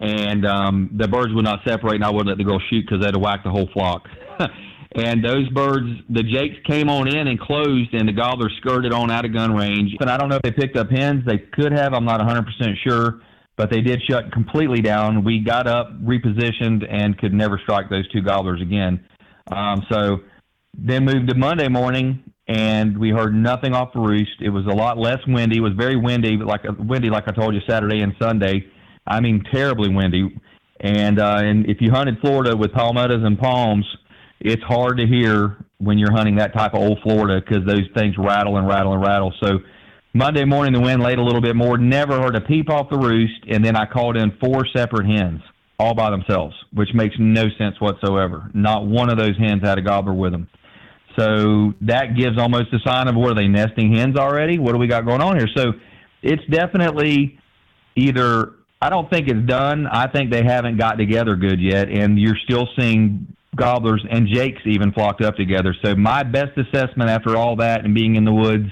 and um, the birds would not separate, and I wouldn't let the girl shoot because they'd have whacked the whole flock. and those birds, the jakes came on in and closed, and the gobblers skirted on out of gun range. And I don't know if they picked up hens. They could have. I'm not 100% sure. But they did shut completely down. We got up, repositioned, and could never strike those two gobblers again. Um, so then moved to Monday morning, and we heard nothing off the roost. It was a lot less windy. It was very windy, like windy, like I told you, Saturday and Sunday. I mean, terribly windy. And uh, and if you hunted Florida with palmettos and palms, it's hard to hear when you're hunting that type of old Florida because those things rattle and rattle and rattle. So Monday morning, the wind laid a little bit more. Never heard a peep off the roost, and then I called in four separate hens all by themselves, which makes no sense whatsoever. Not one of those hens had a gobbler with them. So that gives almost a sign of what are they nesting hens already? What do we got going on here? So it's definitely either I don't think it's done. I think they haven't got together good yet, and you're still seeing gobblers and jakes even flocked up together. So my best assessment after all that and being in the woods,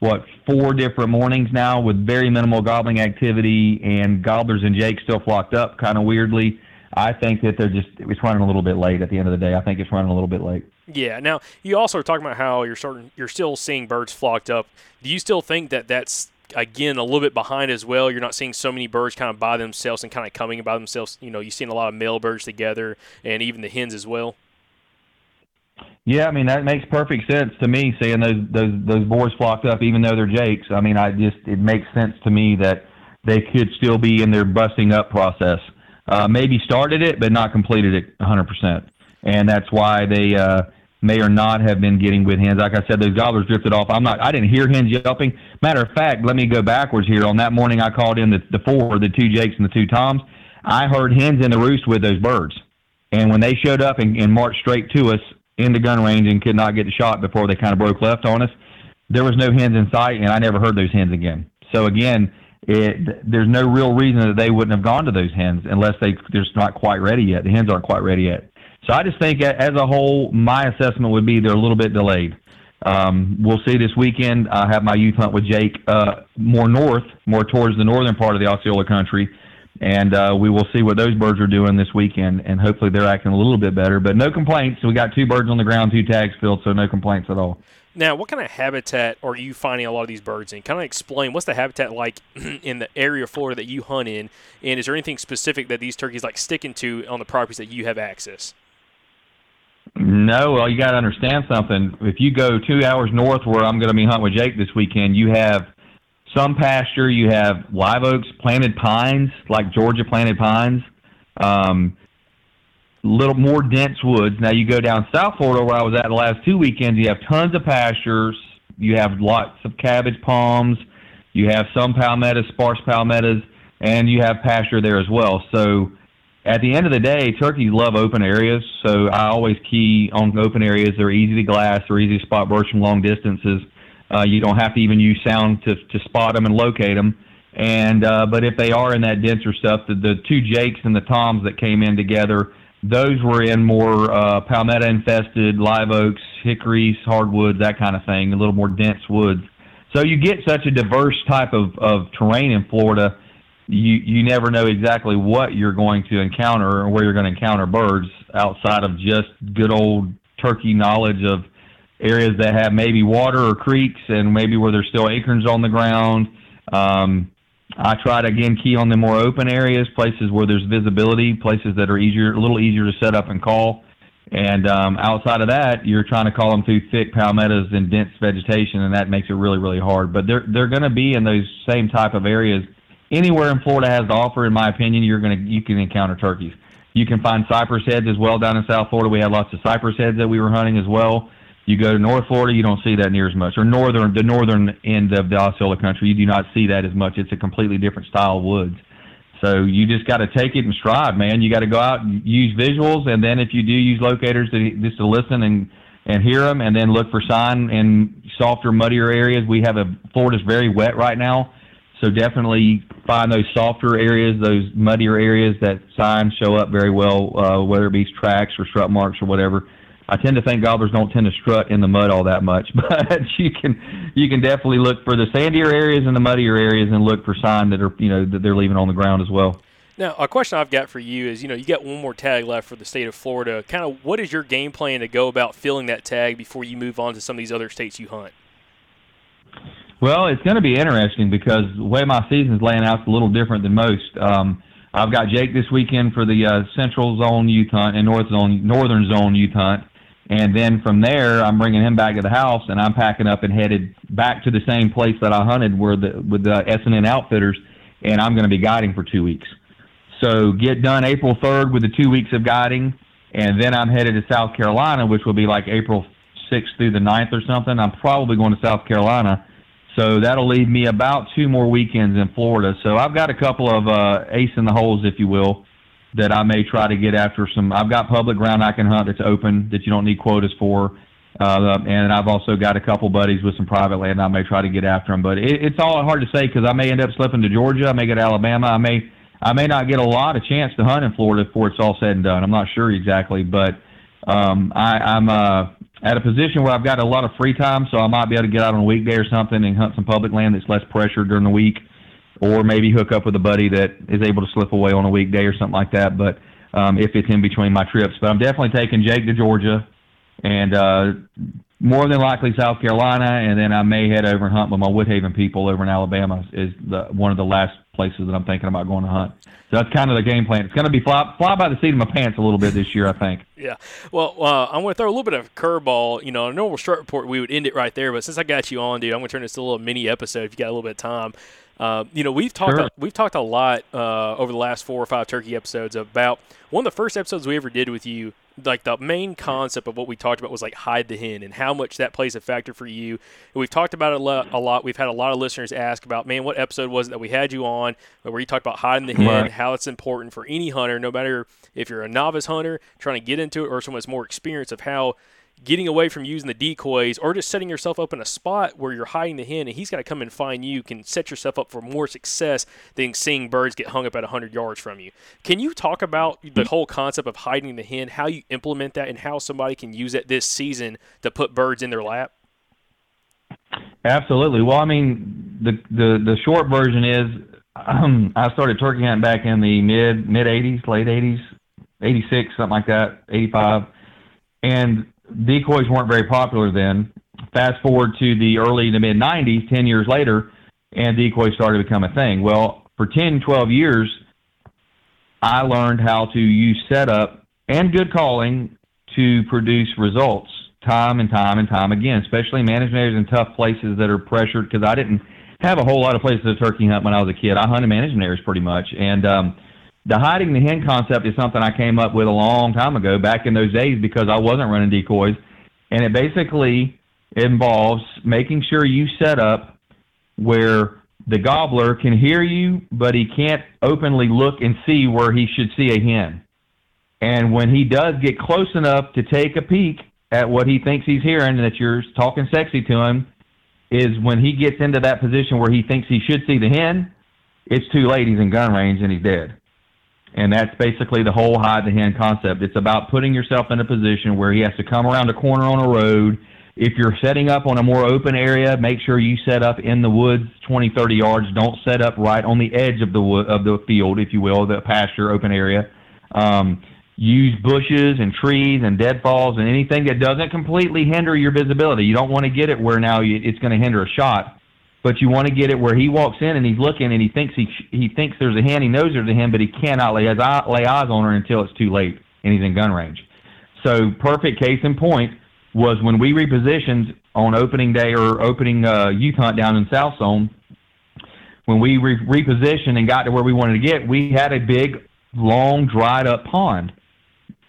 what four different mornings now with very minimal gobbling activity and gobblers and jakes still flocked up kind of weirdly. I think that they're just it's running a little bit late at the end of the day. I think it's running a little bit late. Yeah. Now you also are talking about how you're starting, you're still seeing birds flocked up. Do you still think that that's again a little bit behind as well? You're not seeing so many birds kind of by themselves and kind of coming by themselves. You know, you're seeing a lot of male birds together, and even the hens as well. Yeah, I mean that makes perfect sense to me. Seeing those those those boars flocked up, even though they're jakes. I mean, I just it makes sense to me that they could still be in their busting up process. Uh, maybe started it, but not completed it 100%. And that's why they uh, may or not have been getting with hens. Like I said, those gobblers drifted off. I'm not. I didn't hear hens yelping. Matter of fact, let me go backwards here. On that morning, I called in the the four, the two jakes and the two toms. I heard hens in the roost with those birds. And when they showed up and, and marched straight to us into gun range and could not get the shot before they kind of broke left on us, there was no hens in sight, and I never heard those hens again. So again, it, there's no real reason that they wouldn't have gone to those hens unless they they're just not quite ready yet. The hens aren't quite ready yet. So I just think, as a whole, my assessment would be they're a little bit delayed. Um, we'll see this weekend. I have my youth hunt with Jake uh, more north, more towards the northern part of the Osceola country, and uh, we will see what those birds are doing this weekend, and hopefully they're acting a little bit better. But no complaints. We got two birds on the ground, two tags filled, so no complaints at all. Now, what kind of habitat are you finding a lot of these birds in? Kind of explain what's the habitat like in the area of Florida that you hunt in, and is there anything specific that these turkeys like sticking to on the properties that you have access? No, well, you got to understand something. If you go two hours north, where I'm going to be hunting with Jake this weekend, you have some pasture. You have live oaks, planted pines, like Georgia planted pines. Um, little more dense woods. Now you go down South Florida, where I was at the last two weekends. You have tons of pastures. You have lots of cabbage palms. You have some palmettos, sparse palmettos, and you have pasture there as well. So at the end of the day, turkeys love open areas. So I always key on open areas. They're easy to glass. They're easy to spot birds from long distances. Uh, you don't have to even use sound to to spot them and locate them. And uh, but if they are in that denser stuff, the, the two Jakes and the Toms that came in together, those were in more uh, palmetto infested live oaks, hickories, hardwoods, that kind of thing, a little more dense woods. So you get such a diverse type of, of terrain in Florida. You you never know exactly what you're going to encounter or where you're going to encounter birds outside of just good old turkey knowledge of areas that have maybe water or creeks and maybe where there's still acorns on the ground. Um, I try to again key on the more open areas, places where there's visibility, places that are easier, a little easier to set up and call. And um, outside of that, you're trying to call them through thick palmettos and dense vegetation, and that makes it really, really hard. But they're they're going to be in those same type of areas. Anywhere in Florida has to offer, in my opinion, you're going to you can encounter turkeys. You can find cypress heads as well down in South Florida. We had lots of cypress heads that we were hunting as well. You go to North Florida, you don't see that near as much, or northern the northern end of the Osceola country, you do not see that as much. It's a completely different style of woods. So you just got to take it in stride, man. You got to go out and use visuals, and then if you do use locators, to, just to listen and and hear them, and then look for sign in softer, muddier areas. We have a Florida's very wet right now, so definitely find those softer areas, those muddier areas that signs show up very well, uh, whether it be tracks or strut marks or whatever. I tend to think gobblers don't tend to strut in the mud all that much, but you can you can definitely look for the sandier areas and the muddier areas and look for sign that are you know that they're leaving on the ground as well. Now, a question I've got for you is, you know, you got one more tag left for the state of Florida. Kind of, what is your game plan to go about filling that tag before you move on to some of these other states you hunt? Well, it's going to be interesting because the way my season's laying out is a little different than most. Um, I've got Jake this weekend for the uh, Central Zone youth hunt and North Zone, Northern Zone youth hunt, and then from there I'm bringing him back to the house and I'm packing up and headed back to the same place that I hunted where the with the S and N Outfitters, and I'm going to be guiding for two weeks. So get done April 3rd with the two weeks of guiding, and then I'm headed to South Carolina, which will be like April 6th through the 9th or something. I'm probably going to South Carolina. So that'll leave me about two more weekends in Florida. So I've got a couple of uh, ace in the holes, if you will, that I may try to get after some. I've got public ground I can hunt that's open that you don't need quotas for. Uh, and I've also got a couple buddies with some private land I may try to get after them. But it, it's all hard to say because I may end up slipping to Georgia. I may get Alabama. I may I may not get a lot of chance to hunt in Florida before it's all said and done. I'm not sure exactly, but um, I, I'm uh, at a position where I've got a lot of free time, so I might be able to get out on a weekday or something and hunt some public land that's less pressure during the week, or maybe hook up with a buddy that is able to slip away on a weekday or something like that. But um, if it's in between my trips, but I'm definitely taking Jake to Georgia, and uh, more than likely South Carolina, and then I may head over and hunt with my Woodhaven people over in Alabama. Is the one of the last places that I'm thinking about going to hunt. So that's kind of the game plan. It's going to be fly, fly by the seat of my pants a little bit this year, I think. Yeah. Well, uh, I'm going to throw a little bit of curveball. You know, a normal short report, we would end it right there. But since I got you on, dude, I'm going to turn this to a little mini episode if you got a little bit of time. Uh, you know, we've talked Sure. we've talked a lot uh, over the last four or five turkey episodes about one of the first episodes we ever did with you. Like the main concept of what we talked about was like hide the hen and how much that plays a factor for you. And we've talked about it a lot, a lot. We've had a lot of listeners ask about, man, what episode was it that we had you on where you talked about hiding the hen, Right. how it's important for any hunter, no matter if you're a novice hunter trying to get into it or someone that's more experienced, of how getting away from using the decoys or just setting yourself up in a spot where you're hiding the hen and he's got to come and find you can set yourself up for more success than seeing birds get hung up at 100 yards from you. Can you talk about the whole concept of hiding the hen, how you implement that, and how somebody can use it this season to put birds in their lap? Absolutely. Well, I mean, the the the short version is um, I started turkey hunting back in the mid mid '80s, late '80s, '86, something like that, '85, and decoys weren't very popular then. Fast forward to the early to mid '90s, 10 years later, and decoys started to become a thing. Well, for 10, 12 years, I learned how to use setup and good calling to produce results time and time and time again, especially management areas in tough places that are pressured because I didn't have a whole lot of places to turkey hunt when I was a kid. I hunted management areas pretty much. And um, the hiding the hen concept is something I came up with a long time ago, back in those days, because I wasn't running decoys. And it basically involves making sure you set up where the gobbler can hear you, but he can't openly look and see where he should see a hen. And when he does get close enough to take a peek at what he thinks he's hearing, and that you're talking sexy to him, is when he gets into that position where he thinks he should see the hen, it's too late. He's in gun range and he's dead. And that's basically the whole hide the hen concept. It's about putting yourself in a position where he has to come around a corner on a road. If you're setting up on a more open area, make sure you set up in the woods 20, 30 yards. Don't set up right on the edge of the wood, of the field, if you will, the pasture, open area. Um, use bushes and trees and deadfalls and anything that doesn't completely hinder your visibility. You don't want to get it where now you, it's going to hinder a shot, but you want to get it where he walks in and he's looking and he thinks he he thinks there's a hen, he knows there's a hen, but he cannot lay his eye, lay eyes on her until it's too late and he's in gun range. So perfect case in point was when we repositioned on opening day or opening uh, youth hunt down in South Zone. When we re- repositioned and got to where we wanted to get, we had a big, long, dried up pond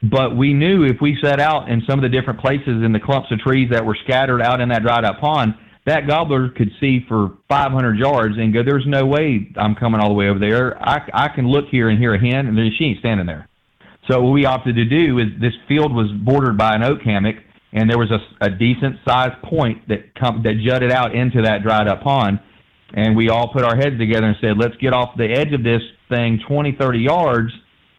but we knew if we set out in some of the different places in the clumps of trees that were scattered out in that dried up pond, that gobbler could see for 500 yards and go, "There's no way I'm coming all the way over there. I, I can look here and hear a hen, and then she ain't standing there." So what we opted to do is this field was bordered by an oak hammock, and there was a, a decent sized point that come that jutted out into that dried up pond, and we all put our heads together and said, "Let's get off the edge of this thing 20, 30 yards."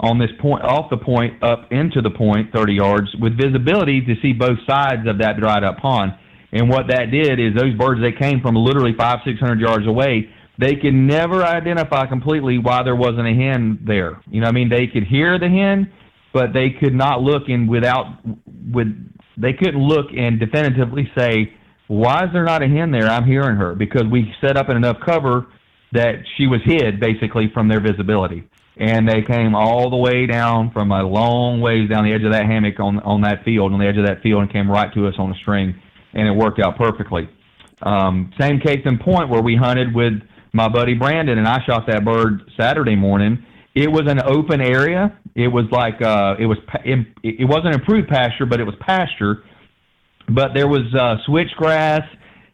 on this point off the point up into the point 30 yards with visibility to see both sides of that dried up pond. And what that did is those birds that came from literally five, six hundred yards away, they could never identify completely why there wasn't a hen there. You know, I mean, they could hear the hen, but they could not look and without with they couldn't look and definitively say why is there not a hen there? I'm hearing her. Because we set up in enough cover that she was hid basically from their visibility. And they came all the way down from a long ways down the edge of that hammock on on that field, on the edge of that field, and came right to us on a string, and it worked out perfectly. Um, same case in point where we hunted with my buddy Brandon, and I shot that bird Saturday morning. It was an open area. It was like uh, it was it, it wasn't improved pasture, but it was pasture. But there was uh, switchgrass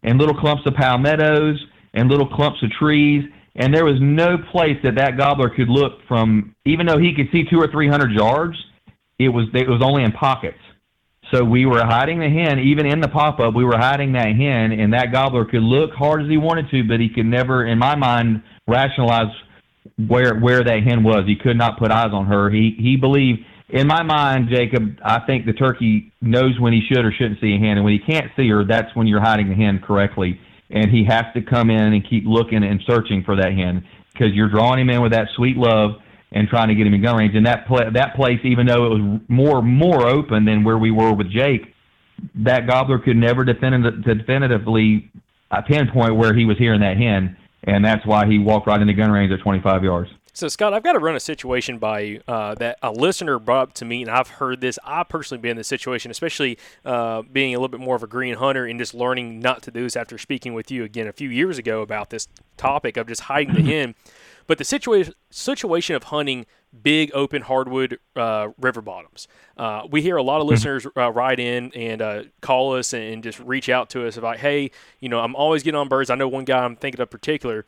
and little clumps of palmettos and little clumps of trees and there was no place that that gobbler could look from. Even though he could see two or three hundred yards, it was it was only in pockets. So we were hiding the hen, even in the pop up. We were hiding that hen, and that gobbler could look hard as he wanted to, but he could never, in my mind, rationalize where where that hen was. He could not put eyes on her. He he believed. In my mind, Jacob, I think the turkey knows when he should or shouldn't see a hen, and when he can't see her, that's when you're hiding the hen correctly and he has to come in and keep looking and searching for that hen because you're drawing him in with that sweet love and trying to get him in gun range. And that pla- that place, even though it was more more open than where we were with Jake, that gobbler could never definitive, definitively pinpoint where he was hearing that hen, and that's why he walked right into gun range at 25 yards. So, Scott, I've got to run a situation by you uh, that a listener brought up to me, and I've heard this. I personally been in this situation, especially uh, being a little bit more of a green hunter and just learning not to do this after speaking with you again a few years ago about this topic of just hiding the hen. But the situation situation of hunting big open hardwood uh, river bottoms. Uh, we hear a lot of listeners uh, write in and uh, call us and just reach out to us about, hey, you know, I'm always getting on birds. I know one guy I'm thinking of particular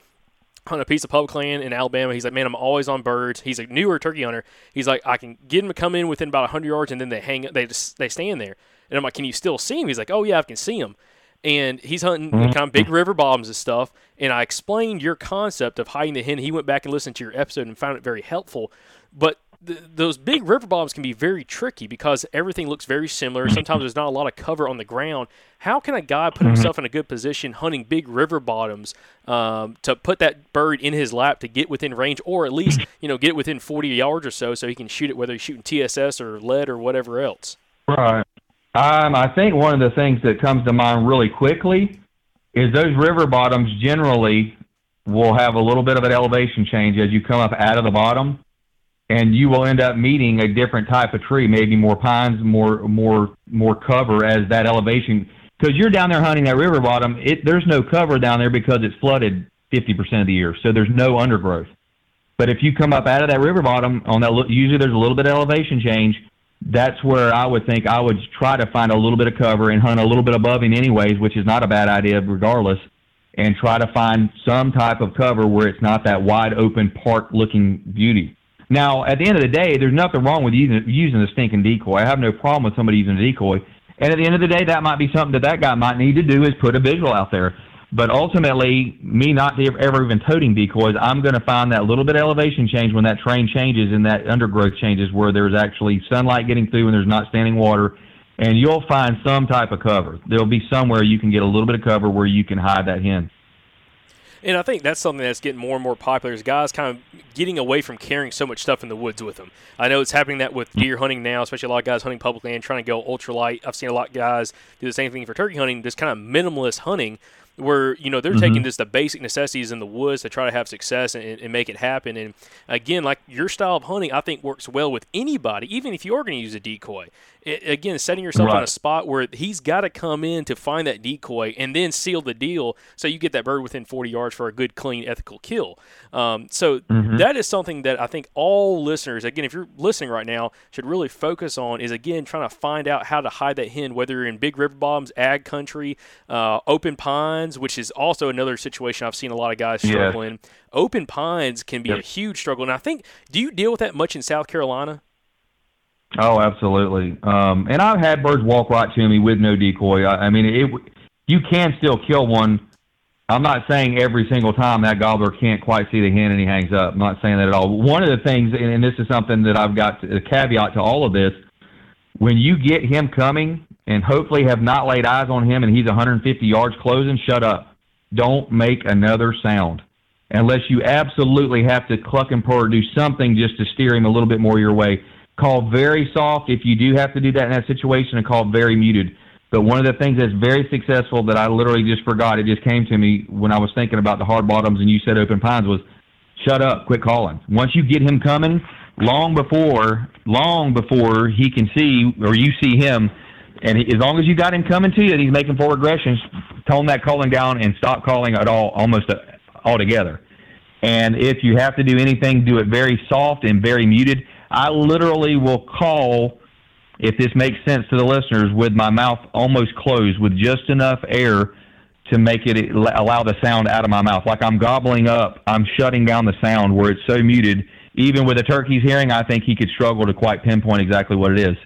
on a piece of public land in Alabama. He's like, man, I'm always on birds. He's a newer turkey hunter. He's like, I can get him to come in within about 100 yards, and then they hang, they just they stand there. And I'm like, can you still see him? He's like, oh yeah, I can see him. And he's hunting mm-hmm. kind of big river bottoms and stuff. And I explained your concept of hiding the hen. He went back and listened to your episode and found it very helpful. But th- those big river bottoms can be very tricky because everything looks very similar. Mm-hmm. Sometimes there's not a lot of cover on the ground. How can a guy put mm-hmm. himself in a good position hunting big river bottoms um, to put that bird in his lap to get within range, or at least you know get within 40 yards or so, so he can shoot it whether he's shooting TSS or lead or whatever else? Right. Um, I think one of the things that comes to mind really quickly is those river bottoms generally will have a little bit of an elevation change as you come up out of the bottom, and you will end up meeting a different type of tree, maybe more pines, more more more cover as that elevation. Because you're down there hunting that river bottom, it there's no cover down there because it's flooded 50% of the year, so there's no undergrowth. But if you come up out of that river bottom on that, usually there's a little bit of elevation change. That's where I would think I would try to find a little bit of cover and hunt a little bit above him anyways, which is not a bad idea regardless, and try to find some type of cover where it's not that wide open park looking beauty. Now, at the end of the day, there's nothing wrong with using using a stinking decoy. I have no problem with somebody using a decoy. And at the end of the day, that might be something that that guy might need to do is put a visual out there. But ultimately, me not ever even toting decoys, I'm going to find that little bit of elevation change when that terrain changes and that undergrowth changes where there's actually sunlight getting through and there's not standing water. And you'll find some type of cover. There'll be somewhere you can get a little bit of cover where you can hide that hen. And I think that's something that's getting more and more popular is guys kind of getting away from carrying so much stuff in the woods with them. I know it's happening that with deer hunting now, especially a lot of guys hunting public land, trying to go ultralight. I've seen a lot of guys do the same thing for turkey hunting, just kind of minimalist hunting where you know they're Mm-hmm. taking just the basic necessities in the woods to try to have success and, and make it happen. And again, like your style of hunting, I think works well with anybody, even if you are going to use a decoy. It, again, setting yourself in a spot where he's got to come in to find that decoy and then seal the deal, so you get that bird within 40 yards for a good, clean, ethical kill. Um, so that is something that I think all listeners, again, if you're listening right now, should really focus on is again trying to find out how to hide that hen, whether you're in big river bottoms, ag country, uh, open pines, which is also another situation I've seen a lot of guys struggle in. Open pines can be a huge struggle, and I think do you deal with that much in South Carolina? Oh, absolutely. Um, and I've had birds walk right to me with no decoy. I, I mean, it, you can still kill one. I'm not saying every single time that gobbler can't quite see the hen and he hangs up. I'm not saying that at all. One of the things, and, and this is something that I've got to, a caveat to all of this, when you get him coming and hopefully have not laid eyes on him and he's 150 yards closing, shut up. Don't make another sound unless you absolutely have to cluck and purr, or do something just to steer him a little bit more your way. Call very soft if you do have to do that in that situation, and call very muted. But one of the things that's very successful that I literally just forgot, it just came to me when I was thinking about the hard bottoms and you said open pines was shut up, quit calling. Once you get him coming, long before, long before he can see or you see him, and he, as long as you got him coming to you and he's making forward aggressions, tone that calling down and stop calling at all, almost uh, altogether. And if you have to do anything, do it very soft and very muted. I literally will call, if this makes sense to the listeners, with my mouth almost closed, with just enough air to make it allow the sound out of my mouth. Like I'm gobbling up, I'm shutting down the sound where it's so muted. Even with a turkey's hearing, I think he could struggle to quite pinpoint exactly what it is.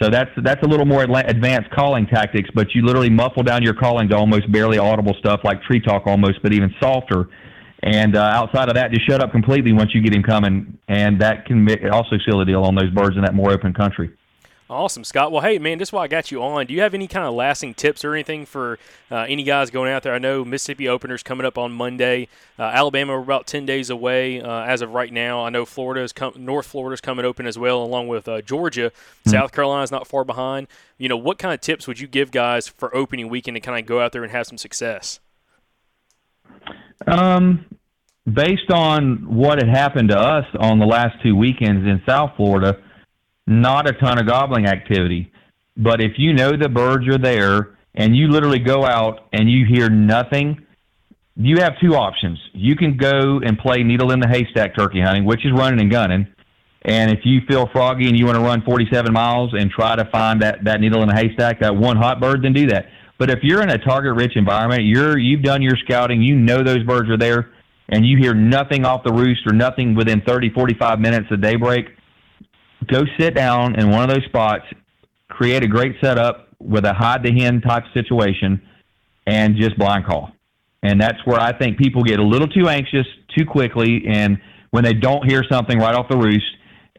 So that's that's a little more advanced calling tactics, but you literally muffle down your calling to almost barely audible stuff like tree talk almost, but even softer. And uh, outside of that, just shut up completely once you get him coming, and that can also seal the deal on those birds in that more open country. Awesome, Scott. Well, hey, man, this is why I got you on. Do you have any kind of lasting tips or anything for uh, any guys going out there? I know Mississippi openers coming up on Monday. Uh, Alabama, we're about ten days away uh, as of right now. I know Florida's com- North Florida's coming open as well, along with uh, Georgia. South Carolina's not far behind. You know, what kind of tips would you give guys for opening weekend to kind of go out there and have some success? Um, based on what had happened to us on the last two weekends in South Florida, not a ton of gobbling activity. But if you know the birds are there and you literally go out and you hear nothing, you have two options. You can go and play needle in the haystack turkey hunting, which is running and gunning. And if you feel froggy and you want to run 47 miles and try to find that, that needle in the haystack, that one hot bird, then do that. But if you're in a target-rich environment, you're you've done your scouting, you know those birds are there, and you hear nothing off the roost or nothing within 30, 45 minutes of daybreak, go sit down in one of those spots, create a great setup with a hide the hen type situation, and just blind call. And that's where I think people get a little too anxious too quickly, and when they don't hear something right off the roost,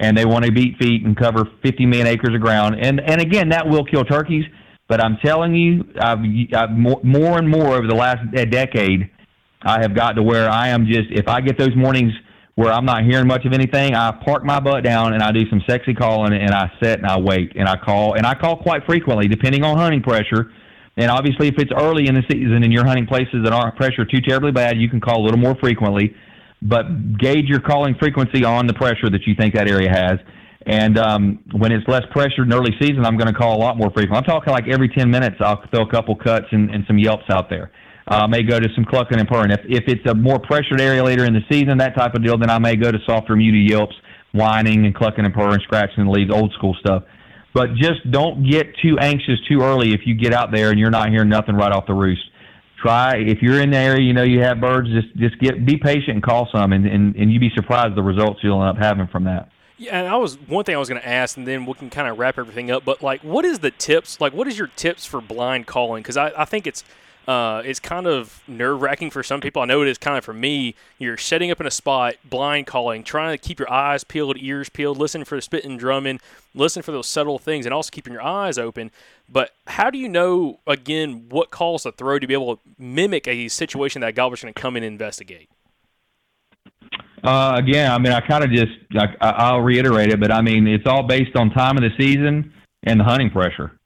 and they want to beat feet and cover 50 million acres of ground. And and again, that will kill turkeys. But I'm telling you, I've, I've more, more and more over the last uh, decade, I have got to where I am just if I get those mornings where I'm not hearing much of anything, I park my butt down and I do some sexy calling and I sit and I wait and I call and I call quite frequently depending on hunting pressure. And obviously, if it's early in the season and you're hunting places that aren't pressure too terribly bad, you can call a little more frequently. But gauge your calling frequency on the pressure that you think that area has. And um, when it's less pressured in early season, I'm going to call a lot more frequent. I'm talking like every 10 minutes, I'll throw a couple cuts and, and some yelps out there. Uh, I may go to some clucking and purring. If, if it's a more pressured area later in the season, that type of deal, then I may go to softer, muted yelps, whining and clucking and purring, scratching the leaves, old school stuff. But just don't get too anxious too early if you get out there and you're not hearing nothing right off the roost. Try if you're in the area, you know you have birds. Just just get be patient and call some, and and, and you'd be surprised the results you'll end up having from that. Yeah, and I was one thing I was going to ask, and then we can kind of wrap everything up. But like, what is the tips? Like, what is your tips for blind calling? Because I, I think it's uh, it's kind of nerve wracking for some people. I know it is kind of for me. You're setting up in a spot, blind calling, trying to keep your eyes peeled, ears peeled, listen for the spitting drumming, listen for those subtle things, and also keeping your eyes open. But how do you know again what calls to throw to be able to mimic a situation that a gobbler's going to come in and investigate? Uh, again, I mean, I kind of just I, I'll reiterate it, but I mean, it's all based on time of the season and the hunting pressure.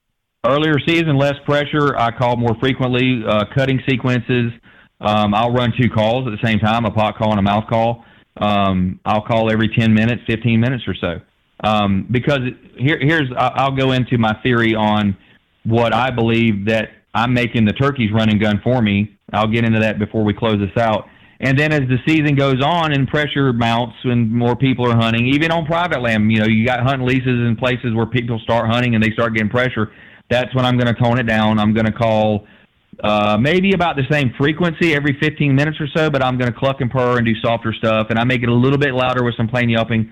Earlier season, less pressure. I call more frequently, uh, cutting sequences. Um, I'll run two calls at the same time, a pot call and a mouth call. Um, I'll call every 10 minutes, 15 minutes or so. Um, because here, here's, I'll go into my theory on what I believe that I'm making the turkeys run and gun for me. I'll get into that before we close this out. And then as the season goes on and pressure mounts and more people are hunting, even on private land, you know, you got hunting leases in places where people start hunting and they start getting pressure. That's when I'm going to tone it down. I'm going to call uh, maybe about the same frequency every 15 minutes or so, but I'm going to cluck and purr and do softer stuff. And I make it a little bit louder with some plain yelping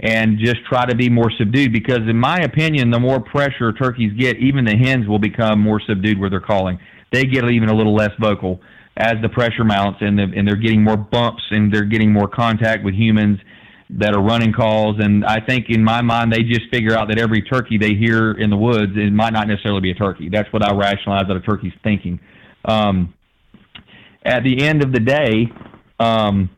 and just try to be more subdued because, in my opinion, the more pressure turkeys get, even the hens will become more subdued where they're calling. They get even a little less vocal as the pressure mounts and, the, and they're getting more bumps and they're getting more contact with humans that are running calls. And I think in my mind, they just figure out that every turkey they hear in the woods, it might not necessarily be a turkey. That's what I rationalize that a turkey's thinking. Um, at the end of the day, um,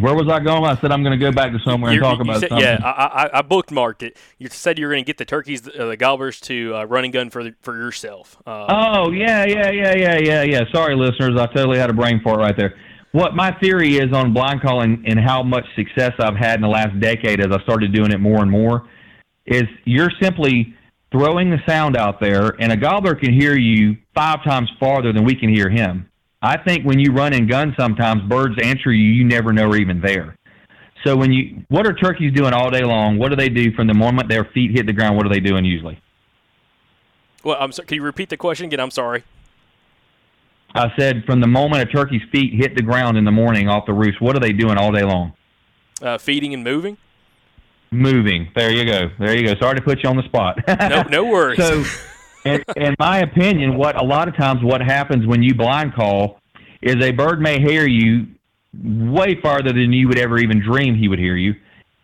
where was I going? I said I'm going to go back to somewhere and You're- talk about said- something. Yeah, I, I, bookmarked it. You said you were going to get the turkeys, uh, the gobblers, to uh, run and gun for the, for yourself. Uh, Oh yeah, yeah, yeah, yeah, yeah, yeah. Sorry, listeners, I totally had a brain fart right there. What my theory is on blind calling and how much success I've had in the last decade as I started doing it more and more is you're simply throwing the sound out there, and a gobbler can hear you five times farther than we can hear him. I think when you run and gun, sometimes birds answer you, you never know are even there. So when you, what are turkeys doing all day long? What do they do from the moment their feet hit the ground? What are they doing usually? well, I'm sorry. Can you repeat the question again? I'm sorry. I said from the moment a turkey's feet hit the ground in the morning off the roost, what are they doing all day long? Uh, feeding and moving. Moving. There you go. There you go. Sorry to put you on the spot. No, no worries. so, in, in my opinion, what a lot of times what happens when you blind call is a bird may hear you way farther than you would ever even dream he would hear you,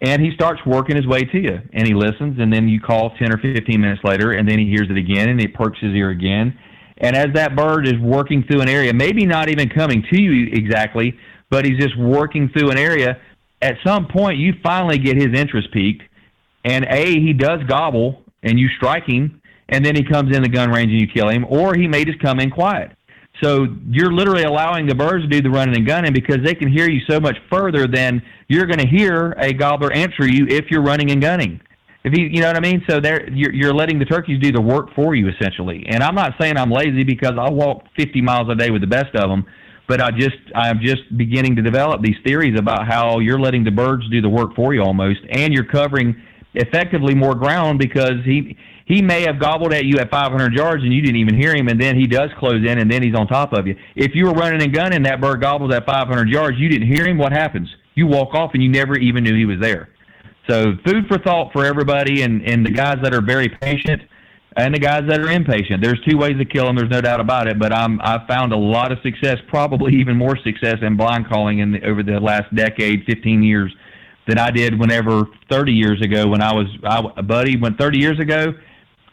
and he starts working his way to you, and he listens, and then you call ten or fifteen minutes later, and then he hears it again, and it perks his ear again, and as that bird is working through an area, maybe not even coming to you exactly, but he's just working through an area. At some point, you finally get his interest peaked, and A, he does gobble, and you strike him, and then he comes in the gun range and you kill him, or he may just come in quiet. So you're literally allowing the birds to do the running and gunning because they can hear you so much further than you're going to hear a gobbler answer you if you're running and gunning. If you, you know what I mean? So there, you're, you're letting the turkeys do the work for you essentially. And I'm not saying I'm lazy because I walk 50 miles a day with the best of them, but I just, I'm just beginning to develop these theories about how you're letting the birds do the work for you almost, and you're covering effectively more ground because he he may have gobbled at you at 500 yards and you didn't even hear him, and then he does close in and then he's on top of you. If you were running and gunning, that bird gobbles at 500 yards, you didn't hear him. What happens? You walk off and you never even knew he was there. So food for thought for everybody, and and the guys that are very patient. And the guys that are impatient. There's two ways to kill them. There's no doubt about it. But I'm I've found a lot of success, probably even more success in blind calling in the, over the last decade, 15 years, than I did whenever 30 years ago when I was I, buddy when 30 years ago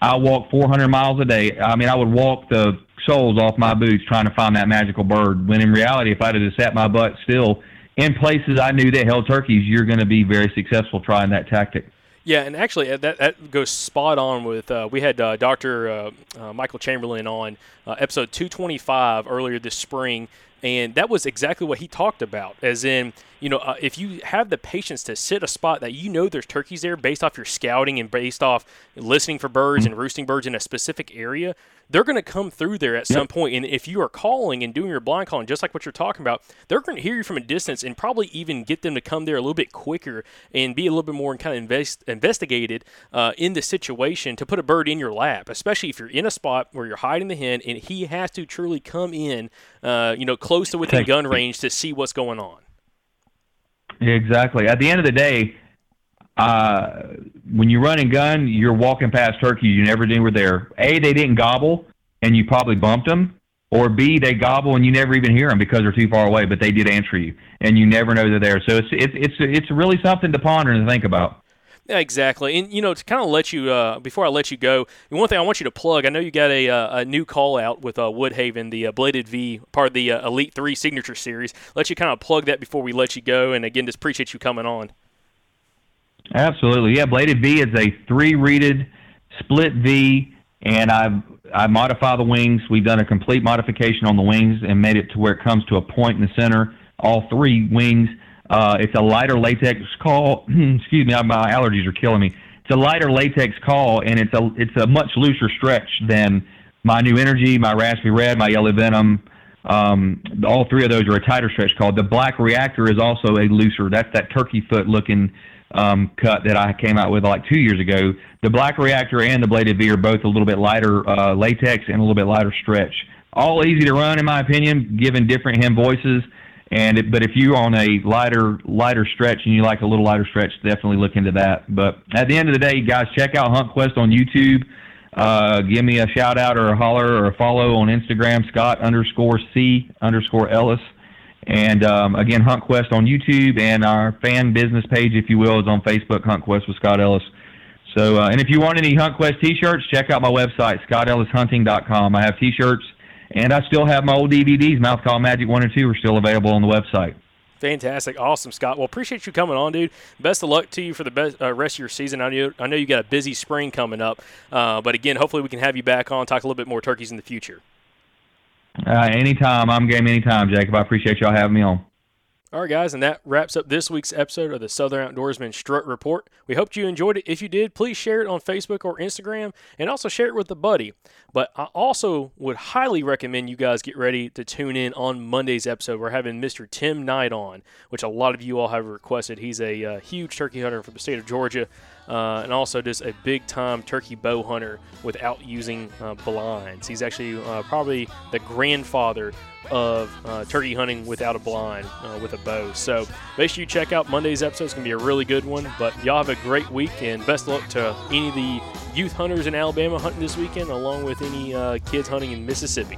I walked 400 miles a day. I mean I would walk the soles off my boots trying to find that magical bird. When in reality, if I'd have just sat my butt still in places I knew that held turkeys, you're going to be very successful trying that tactic. Yeah, and actually uh, that, that goes spot on with uh, we had uh, Dr. Uh, uh, Michael Chamberlain on uh, episode 225 earlier this spring, and that was exactly what he talked about. As in, you know, uh, if you have the patience to sit a spot that you know there's turkeys there based off your scouting and based off listening for birds and roosting birds in a specific area, they're going to come through there at some point. And if you are calling and doing your blind calling, just like what you're talking about, they're going to hear you from a distance and probably even get them to come there a little bit quicker and be a little bit more kind of invest, investigated uh, in the situation to put a bird in your lap, especially if you're in a spot where you're hiding the hen and he has to truly come in, uh, you know, close to within gun range to see what's going on. Exactly. At the end of the day, uh, when you run and gun, you're walking past turkeys you never knew were there. A, they didn't gobble, and you probably bumped them. Or B, they gobble and you never even hear them because they're too far away, but they did answer you, and you never know they're there. So it's it's it's it's really something to ponder and think about. Yeah, exactly. And you know, to kind of let you uh, before I let you go, one thing I want you to plug. I know you got a, uh, a new call out with uh, Woodhaven, the uh, Bladed V, part of the Elite Three Signature Series. Let you kind of plug that before we let you go. And again, just appreciate you coming on. Absolutely, yeah. Bladed V is a three-reeded split V, and I've I modify the wings. We've done a complete modification on the wings and made it to where it comes to a point in the center. All three wings. Uh, it's a lighter latex call. excuse me, my allergies are killing me. It's a lighter latex call, and it's a it's a much looser stretch than my new energy, my raspy red, my yellow venom. Um, all three of those are a tighter stretch call. The black reactor is also a looser. That's that turkey foot looking um, cut that I came out with like two years ago. The black reactor and the bladed V are both a little bit lighter uh, latex and a little bit lighter stretch. All easy to run, in my opinion, given different hem voices. And it, but if you're on a lighter lighter stretch and you like a little lighter stretch, definitely look into that. But at the end of the day, guys, check out Hunt Quest on YouTube. Uh, give me a shout out or a holler or a follow on Instagram, Scott underscore C underscore Ellis. And um, again, Hunt Quest on YouTube and our fan business page, if you will, is on Facebook, Hunt Quest with Scott Ellis. So, uh, and if you want any Hunt Quest t-shirts, check out my website, ScottEllisHunting.com. I have t-shirts, and I still have my old DVDs, Mouth Call Magic 1 and 2 are still available on the website. Fantastic, awesome, Scott. Well, appreciate you coming on, dude. Best of luck to you for the best uh, rest of your season. I know I know you got a busy spring coming up, uh, but again, hopefully we can have you back on talk a little bit more turkeys in the future. Uh, anytime, I'm game anytime, Jacob. I appreciate y'all having me on. All right, guys, and that wraps up this week's episode of the Southern Outdoorsmen Strut Report. We hoped you enjoyed it. If you did, please share it on Facebook or Instagram and also share it with a buddy. But I also would highly recommend you guys get ready to tune in on Monday's episode. We're having Mr. Tim Knight on, which a lot of you all have requested. He's a uh, huge turkey hunter from the state of Georgia uh, and also just a big time turkey bow hunter without using uh, blinds. He's actually uh, probably the grandfather of uh, turkey hunting without a blind uh, with a bow. So make sure you check out Monday's episode. It's going to be a really good one. But y'all have a great week and best luck to any of the youth hunters in Alabama hunting this weekend, along with any kids hunting in Mississippi.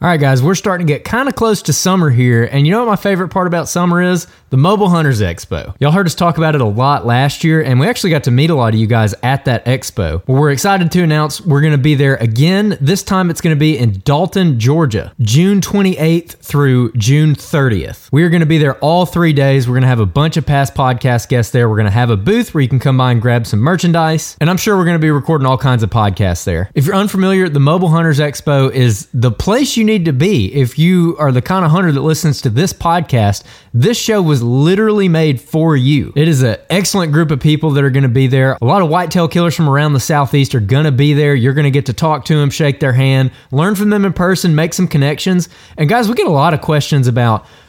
All right, guys, we're starting to get kind of close to summer here. And you know what my favorite part about summer is? The Mobile Hunters Expo. Y'all heard us talk about it a lot last year, and we actually got to meet a lot of you guys at that expo. Well, we're excited to announce we're going to be there again. This time it's going to be in Dalton, Georgia, June 28th through June 30th. We are going to be there all three days. We're going to have a bunch of past podcast guests there. We're going to have a booth where you can come by and grab some merchandise. And I'm sure we're going to be recording all kinds of podcasts there. If you're unfamiliar, the Mobile Hunters Expo is the place you need to be if you are the kind of hunter that listens to this podcast. This show was literally made for you. It is an excellent group of people that are going to be there. A lot of whitetail killers from around the southeast are going to be there. You're going to get to talk to them, shake their hand, learn from them in person, make some connections. And guys, we get a lot of questions about